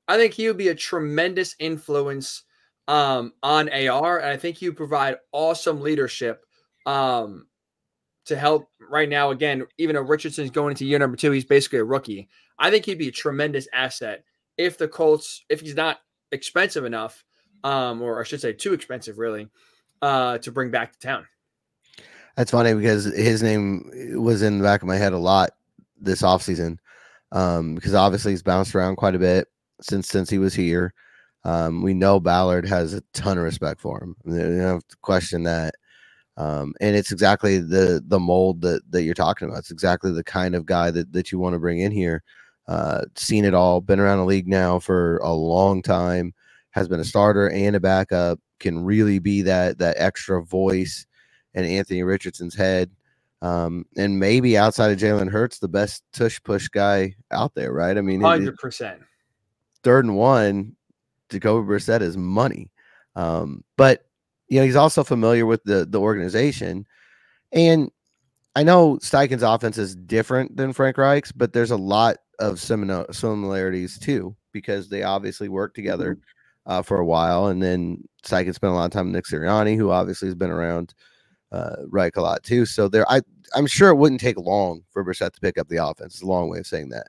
Speaker 1: I think he would be a tremendous influence um, on AR, and I think you provide awesome leadership um, to help right now. Again, even though Richardson's going into year number two, he's basically a rookie. I think he'd be a tremendous asset if the Colts, if he's not expensive enough, um, or I should say too expensive, really, uh, to bring back to town.
Speaker 2: That's funny because his name was in the back of my head a lot this offseason. Um, because obviously he's bounced around quite a bit since since he was here. Um, we know Ballard has a ton of respect for him. You don't have to question that. Um, and it's exactly the the mold that that you're talking about. It's exactly the kind of guy that that you want to bring in here. Uh, seen it all, been around the league now for a long time, has been a starter and a backup, can really be that that extra voice in Anthony Richardson's head. Um, and maybe outside of Jalen Hurts, the best tush push guy out there, right? I mean,
Speaker 1: hundred percent.
Speaker 2: Third and one, Jacoby Brissett is money. Um, but you know, he's also familiar with the the organization. And I know Steichen's offense is different than Frank Reich's, but there's a lot of similar similarities too, because they obviously worked together mm-hmm. uh, for a while. And then Steichen spent a lot of time with Nick Sirianni, who obviously has been around uh, Reich a lot too. So there, I I'm sure it wouldn't take long for Brissett to pick up the offense. It's a long way of saying that.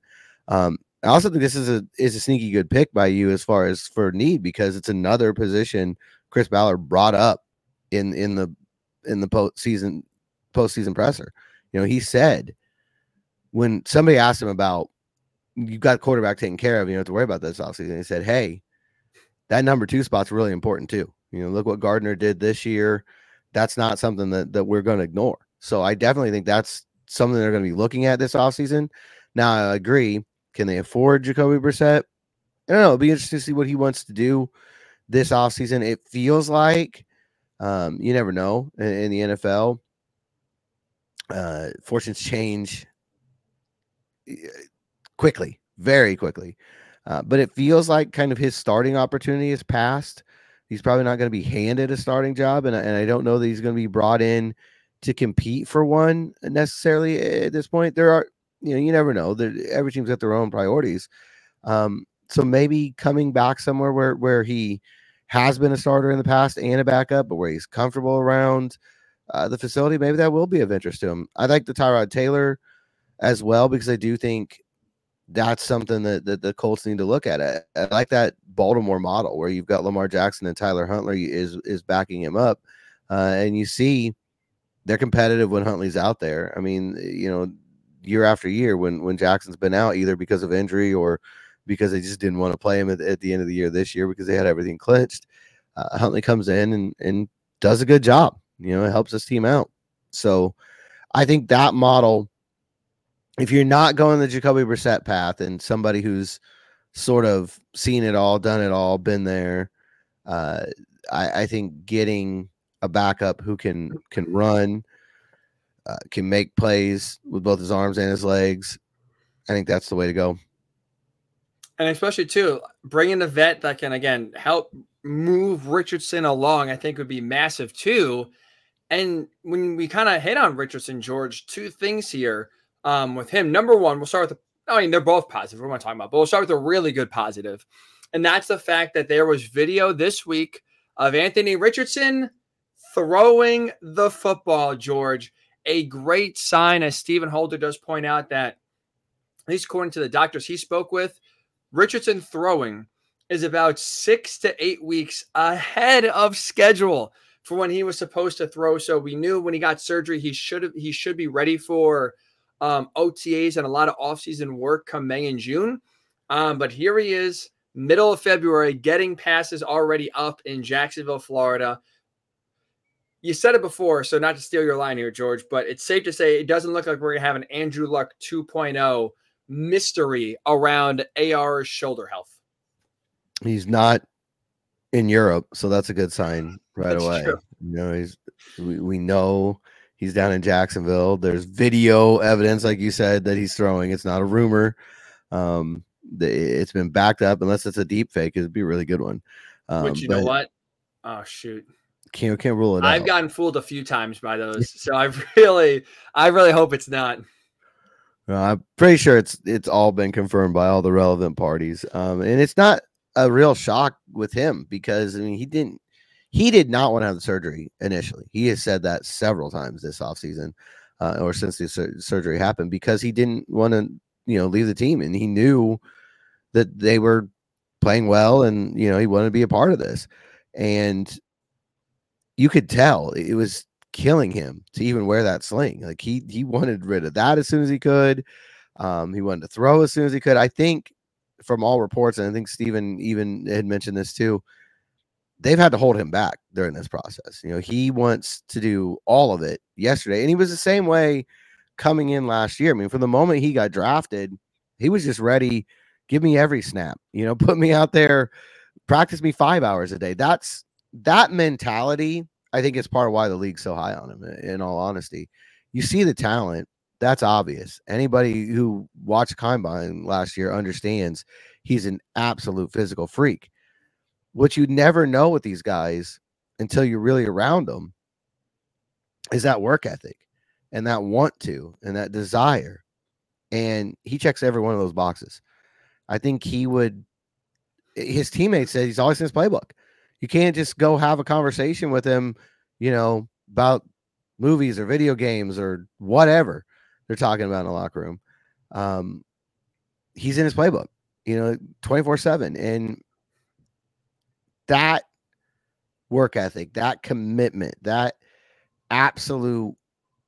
Speaker 2: Um, I also think this is a is a sneaky good pick by you as far as for need because it's another position Chris Ballard brought up in in the in the postseason postseason presser. You know, he said when somebody asked him about you got quarterback taken care of, you don't have to worry about this offseason. He said, Hey, that number two spot's really important too. You know, look what Gardner did this year. That's not something that, that we're going to ignore. So I definitely think that's something they're going to be looking at this offseason. Now I agree can they afford Jacoby Brissett? I don't know. It'll be interesting to see what he wants to do this offseason. It feels like um, you never know in, in the NFL. Uh, fortunes change eh, quickly, very quickly. Uh, but it feels like kind of his starting opportunity is past. He's probably not going to be handed a starting job, and, and I don't know that he's going to be brought in to compete for one necessarily at this point. There are you know, you never know. That every team's got their own priorities. Um, so maybe coming back somewhere where where he has been a starter in the past and a backup, but where he's comfortable around uh, the facility, maybe that will be of interest to him. I like the Tyrod Taylor as well because I do think that's something that, that the Colts need to look at. I, I like that Baltimore model where you've got Lamar Jackson and Tyler Huntley is is backing him up, uh, and you see they're competitive when Huntley's out there. I mean, you know, year after year when when Jackson's been out either because of injury or because they just didn't want to play him at, at the end of the year this year because they had everything clinched. Uh, Huntley comes in and and does a good job. You know, it helps his team out. So I think that model, if you're not going the Jacoby Brissett path and somebody who's sort of seen it all, done it all, been there, uh, I, I think getting a backup who can can run uh, can make plays with both his arms and his legs. I think that's the way to go.
Speaker 1: And especially too, bringing a vet that can again help move Richardson along, I think would be massive too. And when we kind of hit on Richardson, George, two things here um, with him. Number one, we'll start with the, I mean, they're both positive. What am I talking about? But we'll start with a really good. And that's the fact that there was video this week of Anthony Richardson throwing the football, George a great sign, as Stephen Holder does point out, that at least according to the doctors he spoke with, Richardson throwing is about six to eight weeks ahead of schedule for when he was supposed to throw. So we knew when he got surgery, he should have he should be ready for um, OTAs and a lot of offseason work come May and June. Um, but here he is, middle of February, getting passes already up in Jacksonville, Florida you said it before, so not to steal your line here, George, but it's safe to say it doesn't look like we're gonna have an Andrew Luck 2.0 mystery around AR's shoulder health.
Speaker 2: He's not in Europe, so that's a good sign right that's away. True. You know, he's we, we know he's down in Jacksonville. There's video evidence, like you said, that he's throwing. It's not a rumor. Um, it's been backed up, unless it's a deep fake. It'd be a really good one. Um,
Speaker 1: Which you but, know what? Oh shoot
Speaker 2: can't can't rule it out.
Speaker 1: I've
Speaker 2: out.
Speaker 1: gotten fooled a few times by those, so I [LAUGHS] really, I really hope it's not.
Speaker 2: I'm pretty sure it's it's all been confirmed by all the relevant parties, um, and it's not a real shock with him because I mean he didn't he did not want to have the surgery initially. He has said that several times this offseason. uh, or since the sur- surgery happened because he didn't want to, you know, leave the team and he knew that they were playing well and you know he wanted to be a part of this and you could tell it was killing him to even wear that sling like he he wanted rid of that as soon as he could um he wanted to throw as soon as he could i think from all reports and i think Stephen even had mentioned this too they've had to hold him back during this process you know he wants to do all of it yesterday and he was the same way coming in last year i mean from the moment he got drafted he was just ready give me every snap you know [LAUGHS] put me out there practice me five hours a day that's that mentality i think is part of why the league's so high on him in all honesty you see the talent that's obvious anybody who watched combine last year understands he's an absolute physical freak what you never know with these guys until you're really around them is that work ethic and that want to and that desire and he checks every one of those boxes I think he would. His teammates said he's always in his playbook. You can't just go have a conversation with him, you know, about movies or video games or whatever they're talking about in the locker room. Um, he's in his playbook, you know, 24 7. And that work ethic, that commitment, that absolute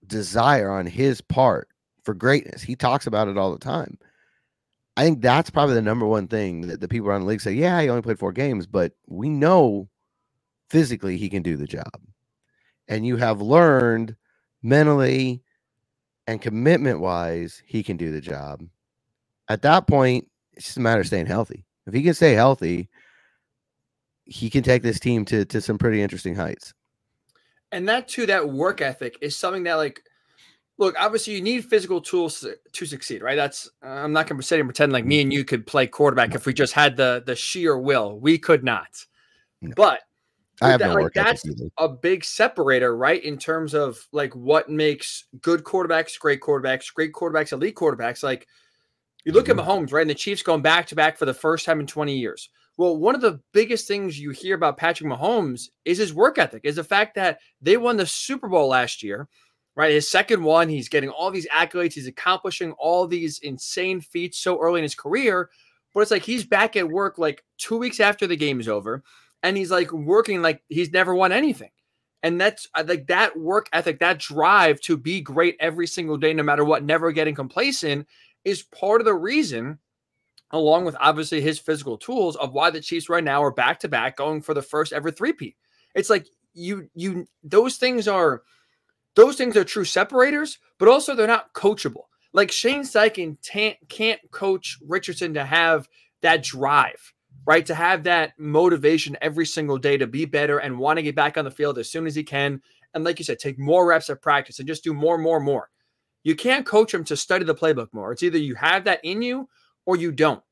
Speaker 2: desire on his part for greatness, he talks about it all the time. I think that's probably the number one thing that the people around the league say, yeah, he only played four games, but we know physically he can do the job. And you have learned mentally and commitment wise, he can do the job. At that point, it's just a matter of staying healthy. If he can stay healthy, he can take this team to, to some pretty interesting heights.
Speaker 1: And that too, that work ethic is something that like look, obviously you need physical tools to succeed, right? That's I'm not going to sit and pretend like me and you could play quarterback if we just had the the sheer will. We could not. No. But
Speaker 2: I have that,
Speaker 1: no
Speaker 2: like,
Speaker 1: that's a big separator, right? In terms of like what makes good quarterbacks, great quarterbacks, great quarterbacks, elite quarterbacks. Like you look mm-hmm. at Mahomes, right? And the Chiefs going back to back for the first time in 20 years. Well, one of the biggest things you hear about Patrick Mahomes is his work ethic, is the fact that they won the Super Bowl last year right? His second one, he's getting all these accolades, he's accomplishing all these insane feats so early in his career. But it's like he's back at work like two weeks after the game is over, and he's like working like he's never won anything. And that's uh, like that work ethic, that drive to be great every single day, no matter what, never getting complacent, is part of the reason, along with obviously his physical tools, of why the Chiefs right now are back to back going for the first ever three-peat. It's like you, you, those things are those things are true separators, but also they're not coachable. Like Shane Steichen can't coach Richardson to have that drive, right? To have that motivation every single day to be better and want to get back on the field as soon as he can. And like you said, take more reps at practice and just do more, more, more. You can't coach him to study the playbook more. It's either you have that in you or you don't.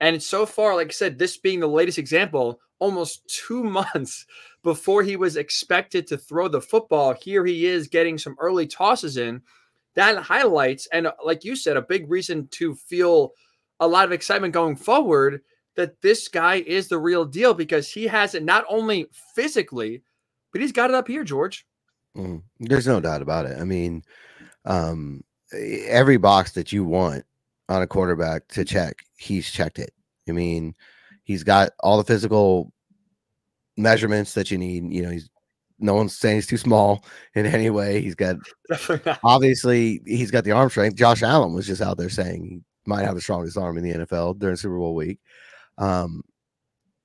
Speaker 1: And so far, like I said, this being the latest example, almost two [LAUGHS] months before he was expected to throw the football. Here he is getting some early tosses in. That highlights, and uh, like you said, a big reason to feel a lot of excitement going forward that this guy is the real deal because he has it not only physically, but he's got it up here, George.
Speaker 2: Mm, there's no doubt about it. I mean, um, every box that you want on a quarterback to check, he's checked it. I mean, he's got all the physical measurements that you need. You know, he's no one's saying he's too small in any way. He's got obviously he's got the arm strength. Josh Allen was just out there saying he might have the strongest arm in the NFL during Super Bowl week. Um,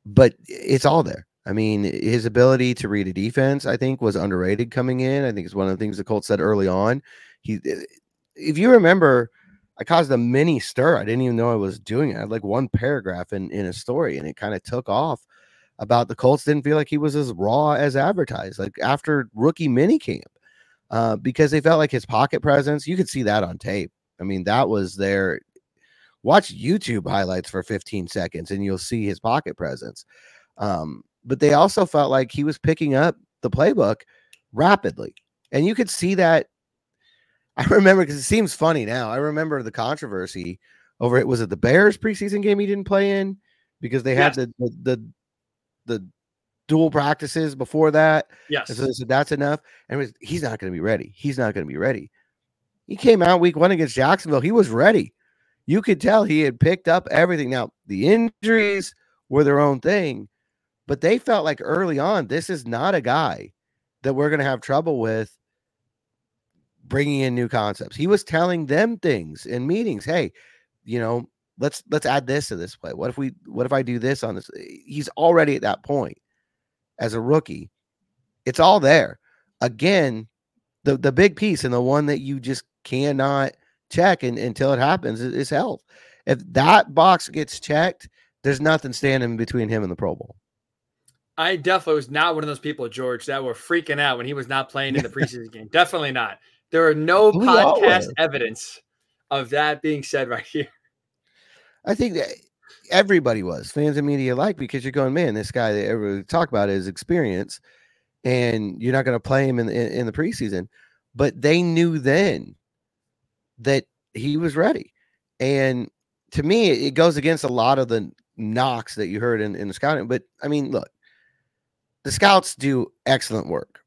Speaker 2: but it's all there. I mean, his ability to read a defense, I think, was underrated coming in. I think it's one of the things the Colts said early on. He, if you remember, I caused a mini stir. I didn't even know I was doing it. I had like one paragraph in in a story, and it kind of took off about the Colts didn't feel like he was as raw as advertised, like after rookie minicamp, uh, because they felt like his pocket presence. You could see that on tape. I mean, that was there. Watch YouTube highlights for 15 seconds, and you'll see his pocket presence. Um, but they also felt like he was picking up the playbook rapidly, and you could see that. I remember because it seems funny now. I remember the controversy over it. Was it the Bears preseason game he didn't play in because they had yes. the, the the the dual practices before that.
Speaker 1: Yes.
Speaker 2: And so they said that's enough. And was, he's not going to be ready. He's not going to be ready. He came out week one against Jacksonville. He was ready. You could tell he had picked up everything. Now, the injuries were their own thing, but they felt like early on, this is not a guy that we're going to have trouble with bringing in new concepts. He was telling them things in meetings. Hey, you know, let's let's add this to this play. What if we what if I do this on this? Eh, he's already at that point as a rookie. It's all there. Again, the the big piece and the one that you just cannot check and, until it happens is, is health. If that box gets checked, there's nothing standing between him and the Pro Bowl.
Speaker 1: I definitely was not one of those people, George, that were freaking out when he was not playing in the [LAUGHS] preseason game. Definitely not. There are no we podcast evidence of that being said right here.
Speaker 2: I think that everybody was fans and media alike because you're going, man, this guy that everybody talk about is experience, and you're not going to play him in, in, in the preseason. But they knew then that he was ready, and to me, it goes against a lot of the knocks that you heard in, in the scouting. But I mean, look, the scouts do excellent work,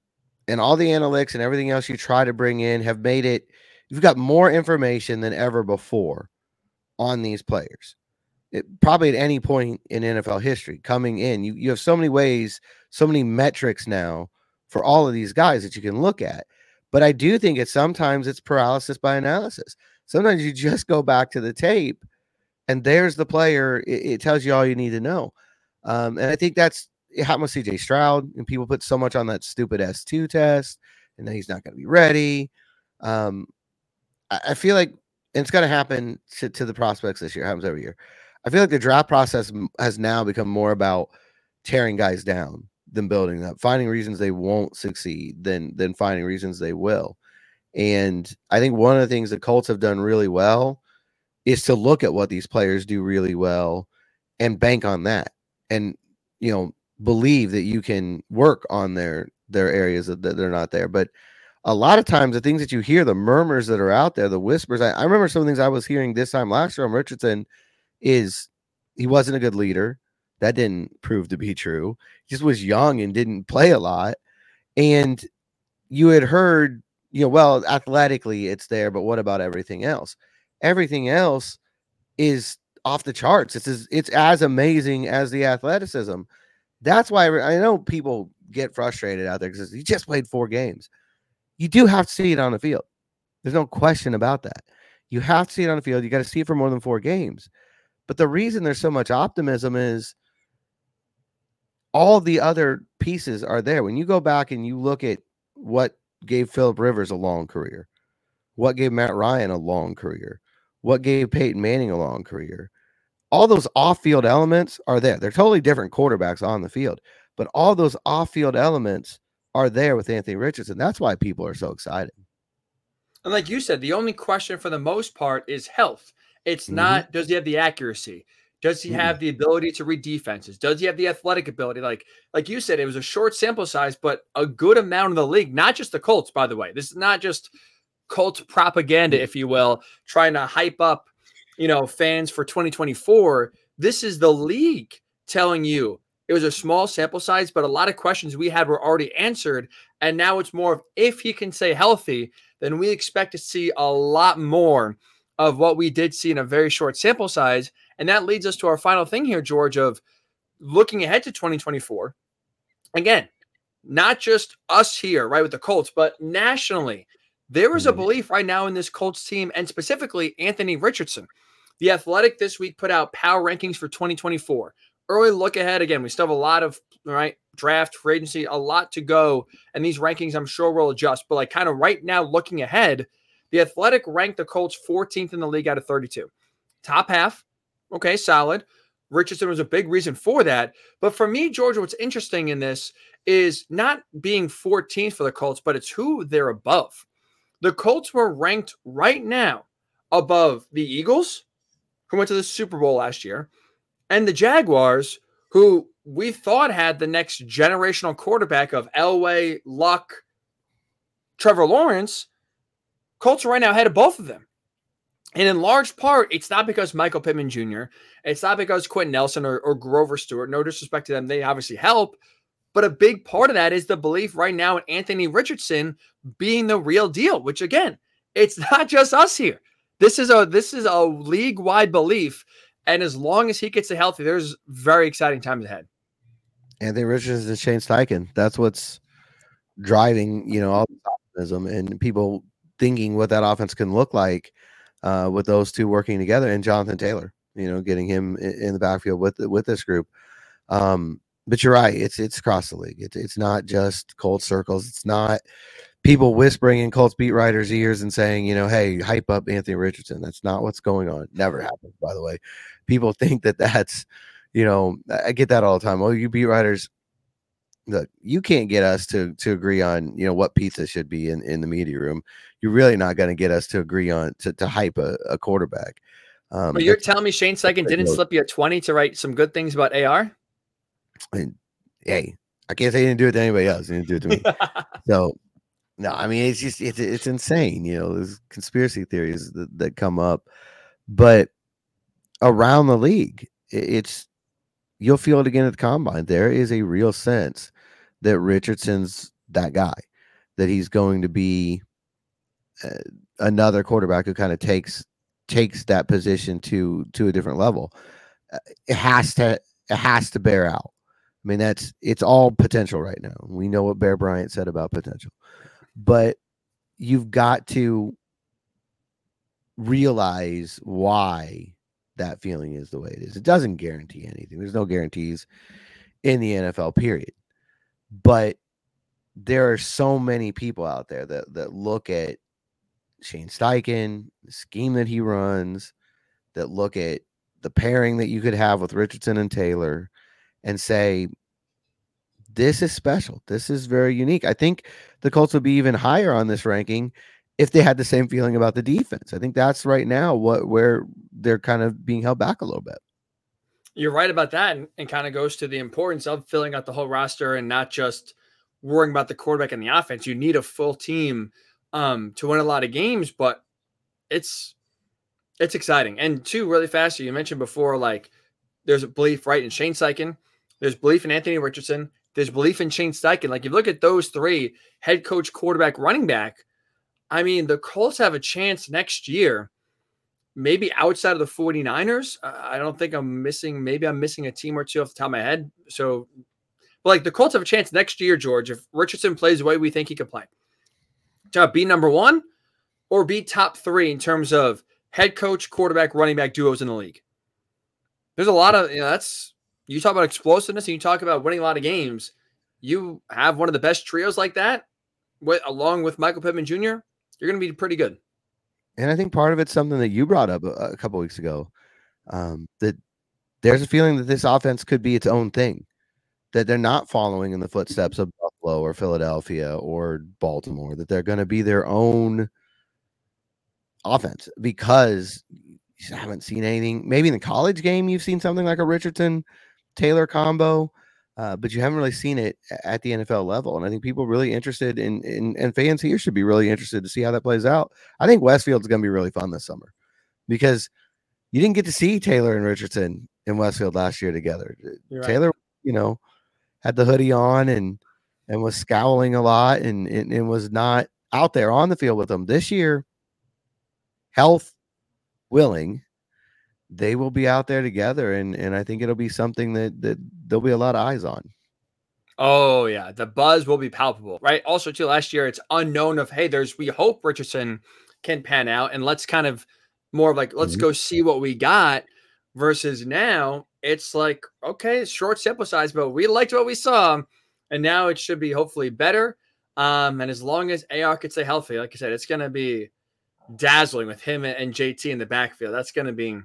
Speaker 2: and all the analytics and everything else you try to bring in have made it. You've got more information than ever before on these players. It, probably at any point in NFL history coming in, you, you have so many ways, so many metrics now for all of these guys that you can look at. But I do think it's sometimes it's paralysis by analysis. Sometimes you just go back to the tape and there's the player. It, it tells you all you need to know. Um, and I think that's it happened with CJ Stroud, and people put so much on that stupid S2 test, and then he's not going to be ready. Um, I, I feel like it's going to happen to, the prospects this year. Happens every year. I feel like the draft process has now become more about tearing guys down than building up, finding reasons they won't succeed than than finding reasons they will. And I think one of the things the Colts have done really well is to look at what these players do really well and bank on that. And you know, believe that you can work on their their areas that, they're not there. But a lot of times the things that you hear, the murmurs that are out there, the whispers. I, I remember some of the things I was hearing this time last year on Richardson is he wasn't a good leader. That didn't prove to be true. He just was young and didn't play a lot. And you had heard, you know, well, athletically it's there, but what about everything else? Everything else is off the charts. It's as, it's as amazing as the athleticism. That's why I know people get frustrated out there because he just played four games you do have to see it on the field. There's no question about that. You have to see it on the field. You got to see it for more than four games. But the reason there's so much optimism is all the other pieces are there. When you go back and you look at what gave Philip Rivers a long career, what gave Matt Ryan a long career, what gave Peyton Manning a long career, all those off field elements are there. They're totally different quarterbacks on the field, but all those off field elements are there with Anthony Richardson. That's why people are so excited.
Speaker 1: And like you said, the only question for the most part is health. It's mm-hmm. not does he have the accuracy? Does he mm-hmm. have the ability to read defenses? Does he have the athletic ability? Like like you said, it was a short sample size, but a good amount of the league, not just the Colts, by the way. This is not just Colts propaganda, if you will, trying to hype up, you know, fans for 2024. This is the league telling you it was a small sample size, but a lot of questions we had were already answered. And now it's more of if he can stay healthy, then we expect to see a lot more of what we did see in a very short sample size. And that leads us to our final thing here, George, of looking ahead to 2024. Again, not just us here, right, with the Colts, but nationally. There is a mm-hmm. belief right now in this Colts team, and specifically Anthony Richardson. The Athletic this week put out power rankings for 2024 early look ahead again. We still have a lot of right draft, free agency, a lot to go, and these rankings I'm sure will adjust. But like kind of right now, looking ahead, the Athletic ranked the Colts 14th in the league out of 32, top half. Okay, solid. Richardson was a big reason for that. But for me, Georgia, what's interesting in this is not being 14th for the Colts, but it's who they're above. The Colts were ranked right now above the Eagles, who went to the Super Bowl last year, and the Jaguars, who we thought had the next generational quarterback of Elway, Luck, Trevor Lawrence, Colts are right now ahead of both of them. And in large part, it's not because Michael Pittman Jr., it's not because Quenton Nelson or, or Grover Stewart, no disrespect to them, they obviously help. But a big part of that is the belief right now in Anthony Richardson being the real deal, which again, it's [LAUGHS] not just us here. This is a this is a league wide belief, and as long as he gets healthy, there's very exciting times ahead.
Speaker 2: Anthony Richards and Shane Steichen. That's what's driving, you know, all the optimism and people thinking what that offense can look like uh, with those two working together and Jonathan Taylor, you know, getting him in the backfield with with this group. Um, but you're right, it's it's across the league. It's it's not just cold circles. It's not people whispering in Colts beat writers' ears and saying, you know, hey, hype up Anthony Richardson. That's not what's going on. Never happens, by the way. People think that that's, you know, I get that all the time. Oh, you beat writers, look, you can't get us to to agree on, you know, what pizza should be in in the media room. You're really not going to get us to agree on to, to hype a, a quarterback.
Speaker 1: Um, but you're telling me Shane Steichen didn't slip you a 20 to write some good things about AR?
Speaker 2: Hey, I can't say he didn't do it to anybody else. He didn't do it to me. [LAUGHS] so no, I mean it's just it's it's insane. You know, there's conspiracy theories that, that come up, but around the league, it's you'll feel it again at the combine. There is a real sense that Richardson's that guy, that he's going to be uh, another quarterback who kind of takes takes that position to to a different level. Uh, it has to it has to bear out. I mean, that's it's all potential right now. We know what Bear Bryant said about potential but you've got to realize why that feeling is the way it is. It doesn't guarantee anything. There's no guarantees in the NFL period. But there are so many people out there that that look at Shane Steichen, the scheme that he runs, that look at the pairing that you could have with Richardson and Taylor and say, this is special. This is very unique. I think the Colts would be even higher on this ranking if they had the same feeling about the defense. I think that's right now what where they're kind of being held back a little bit.
Speaker 1: You're right about that, and, and kind of goes to the importance of filling out the whole roster and not just worrying about the quarterback and the offense. You need a full team um, to win a lot of games, but it's it's exciting. And two, really fast, you mentioned before, like there's a belief right in Shane Steichen, there's belief in Anthony Richardson, there's belief in Shane Steichen. Like, if you look at those three head coach, quarterback, running back, I mean, the Colts have a chance next year, maybe outside of the 49ers. I don't think I'm missing, maybe I'm missing a team or two off the top of my head. So, but like the Colts have a chance next year, George, if Richardson plays the way we think he could play, to be number one or be top three in terms of head coach, quarterback, running back duos in the league. There's a lot of, you know, that's you talk about explosiveness and you talk about winning a lot of games. You have one of the best trios like that, with, along with Michael Pittman Jr. You're going to be pretty good.
Speaker 2: And I think part of it's something that you brought up a, a couple weeks ago. Um, that there's a feeling that this offense could be its own thing, that they're not following in the footsteps of Buffalo or Philadelphia or Baltimore, that they're going to be their own offense because you haven't seen anything. Maybe in the college game, you've seen something like a Richardson Taylor combo, uh, but you haven't really seen it at the NFL level. And I think people really interested in, in and fans here should be really interested to see how that plays out. I think Westfield's going to be really fun this summer because you didn't get to see Taylor and Richardson in Westfield last year together. You're Taylor, right. you know, had the hoodie on and and was scowling a lot and, and, and was not out there on the field with them. This year, health willing, they will be out there together and and I think it'll be something that that there'll be a lot of eyes on.
Speaker 1: Oh yeah, the buzz will be palpable, right? Also, too, last year it's unknown of hey, there's we hope Richardson can pan out, and let's kind of more of like let's mm-hmm. go see what we got. Versus now, it's like okay, short sample size, but we liked what we saw, and now it should be hopefully better. Um, and as long as AR can stay healthy, like I said, it's gonna be dazzling with him and JT in the backfield. That's gonna be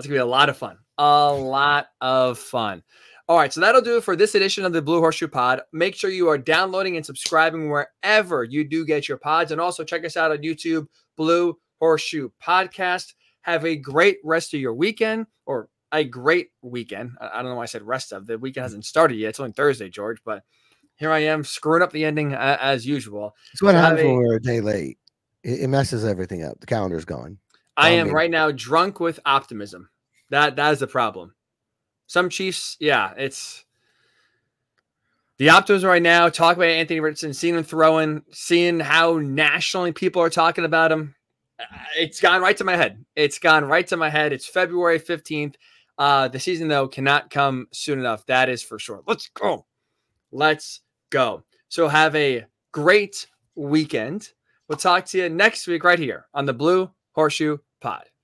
Speaker 1: that's going to be a lot of fun. A lot of fun. All right, so that'll do it for this edition of the Blue Horseshoe Pod. Make sure you are downloading and subscribing wherever you do get your pods. And also check us out on YouTube, Blue Horseshoe Podcast. Have a great rest of your weekend or a great weekend. I don't know why I said rest of. The weekend hasn't started yet. It's only Thursday, George, but here I am screwing up the ending uh, as usual.
Speaker 2: It's what happens when we're a day late. It, it messes everything up. The calendar's gone.
Speaker 1: I am right now drunk with optimism. That that is the problem. Some Chiefs, yeah, it's the optimism right now, talk about Anthony Richardson, seeing him throwing, seeing how nationally people are talking about him. uh, It's gone right to my head. It's gone right to my head. It's February 15th. Uh, the season, though, cannot come soon enough. That is for sure. Let's go. Let's go. So have a great weekend. We'll talk to you next week right here on the Blue Horseshoe Pod.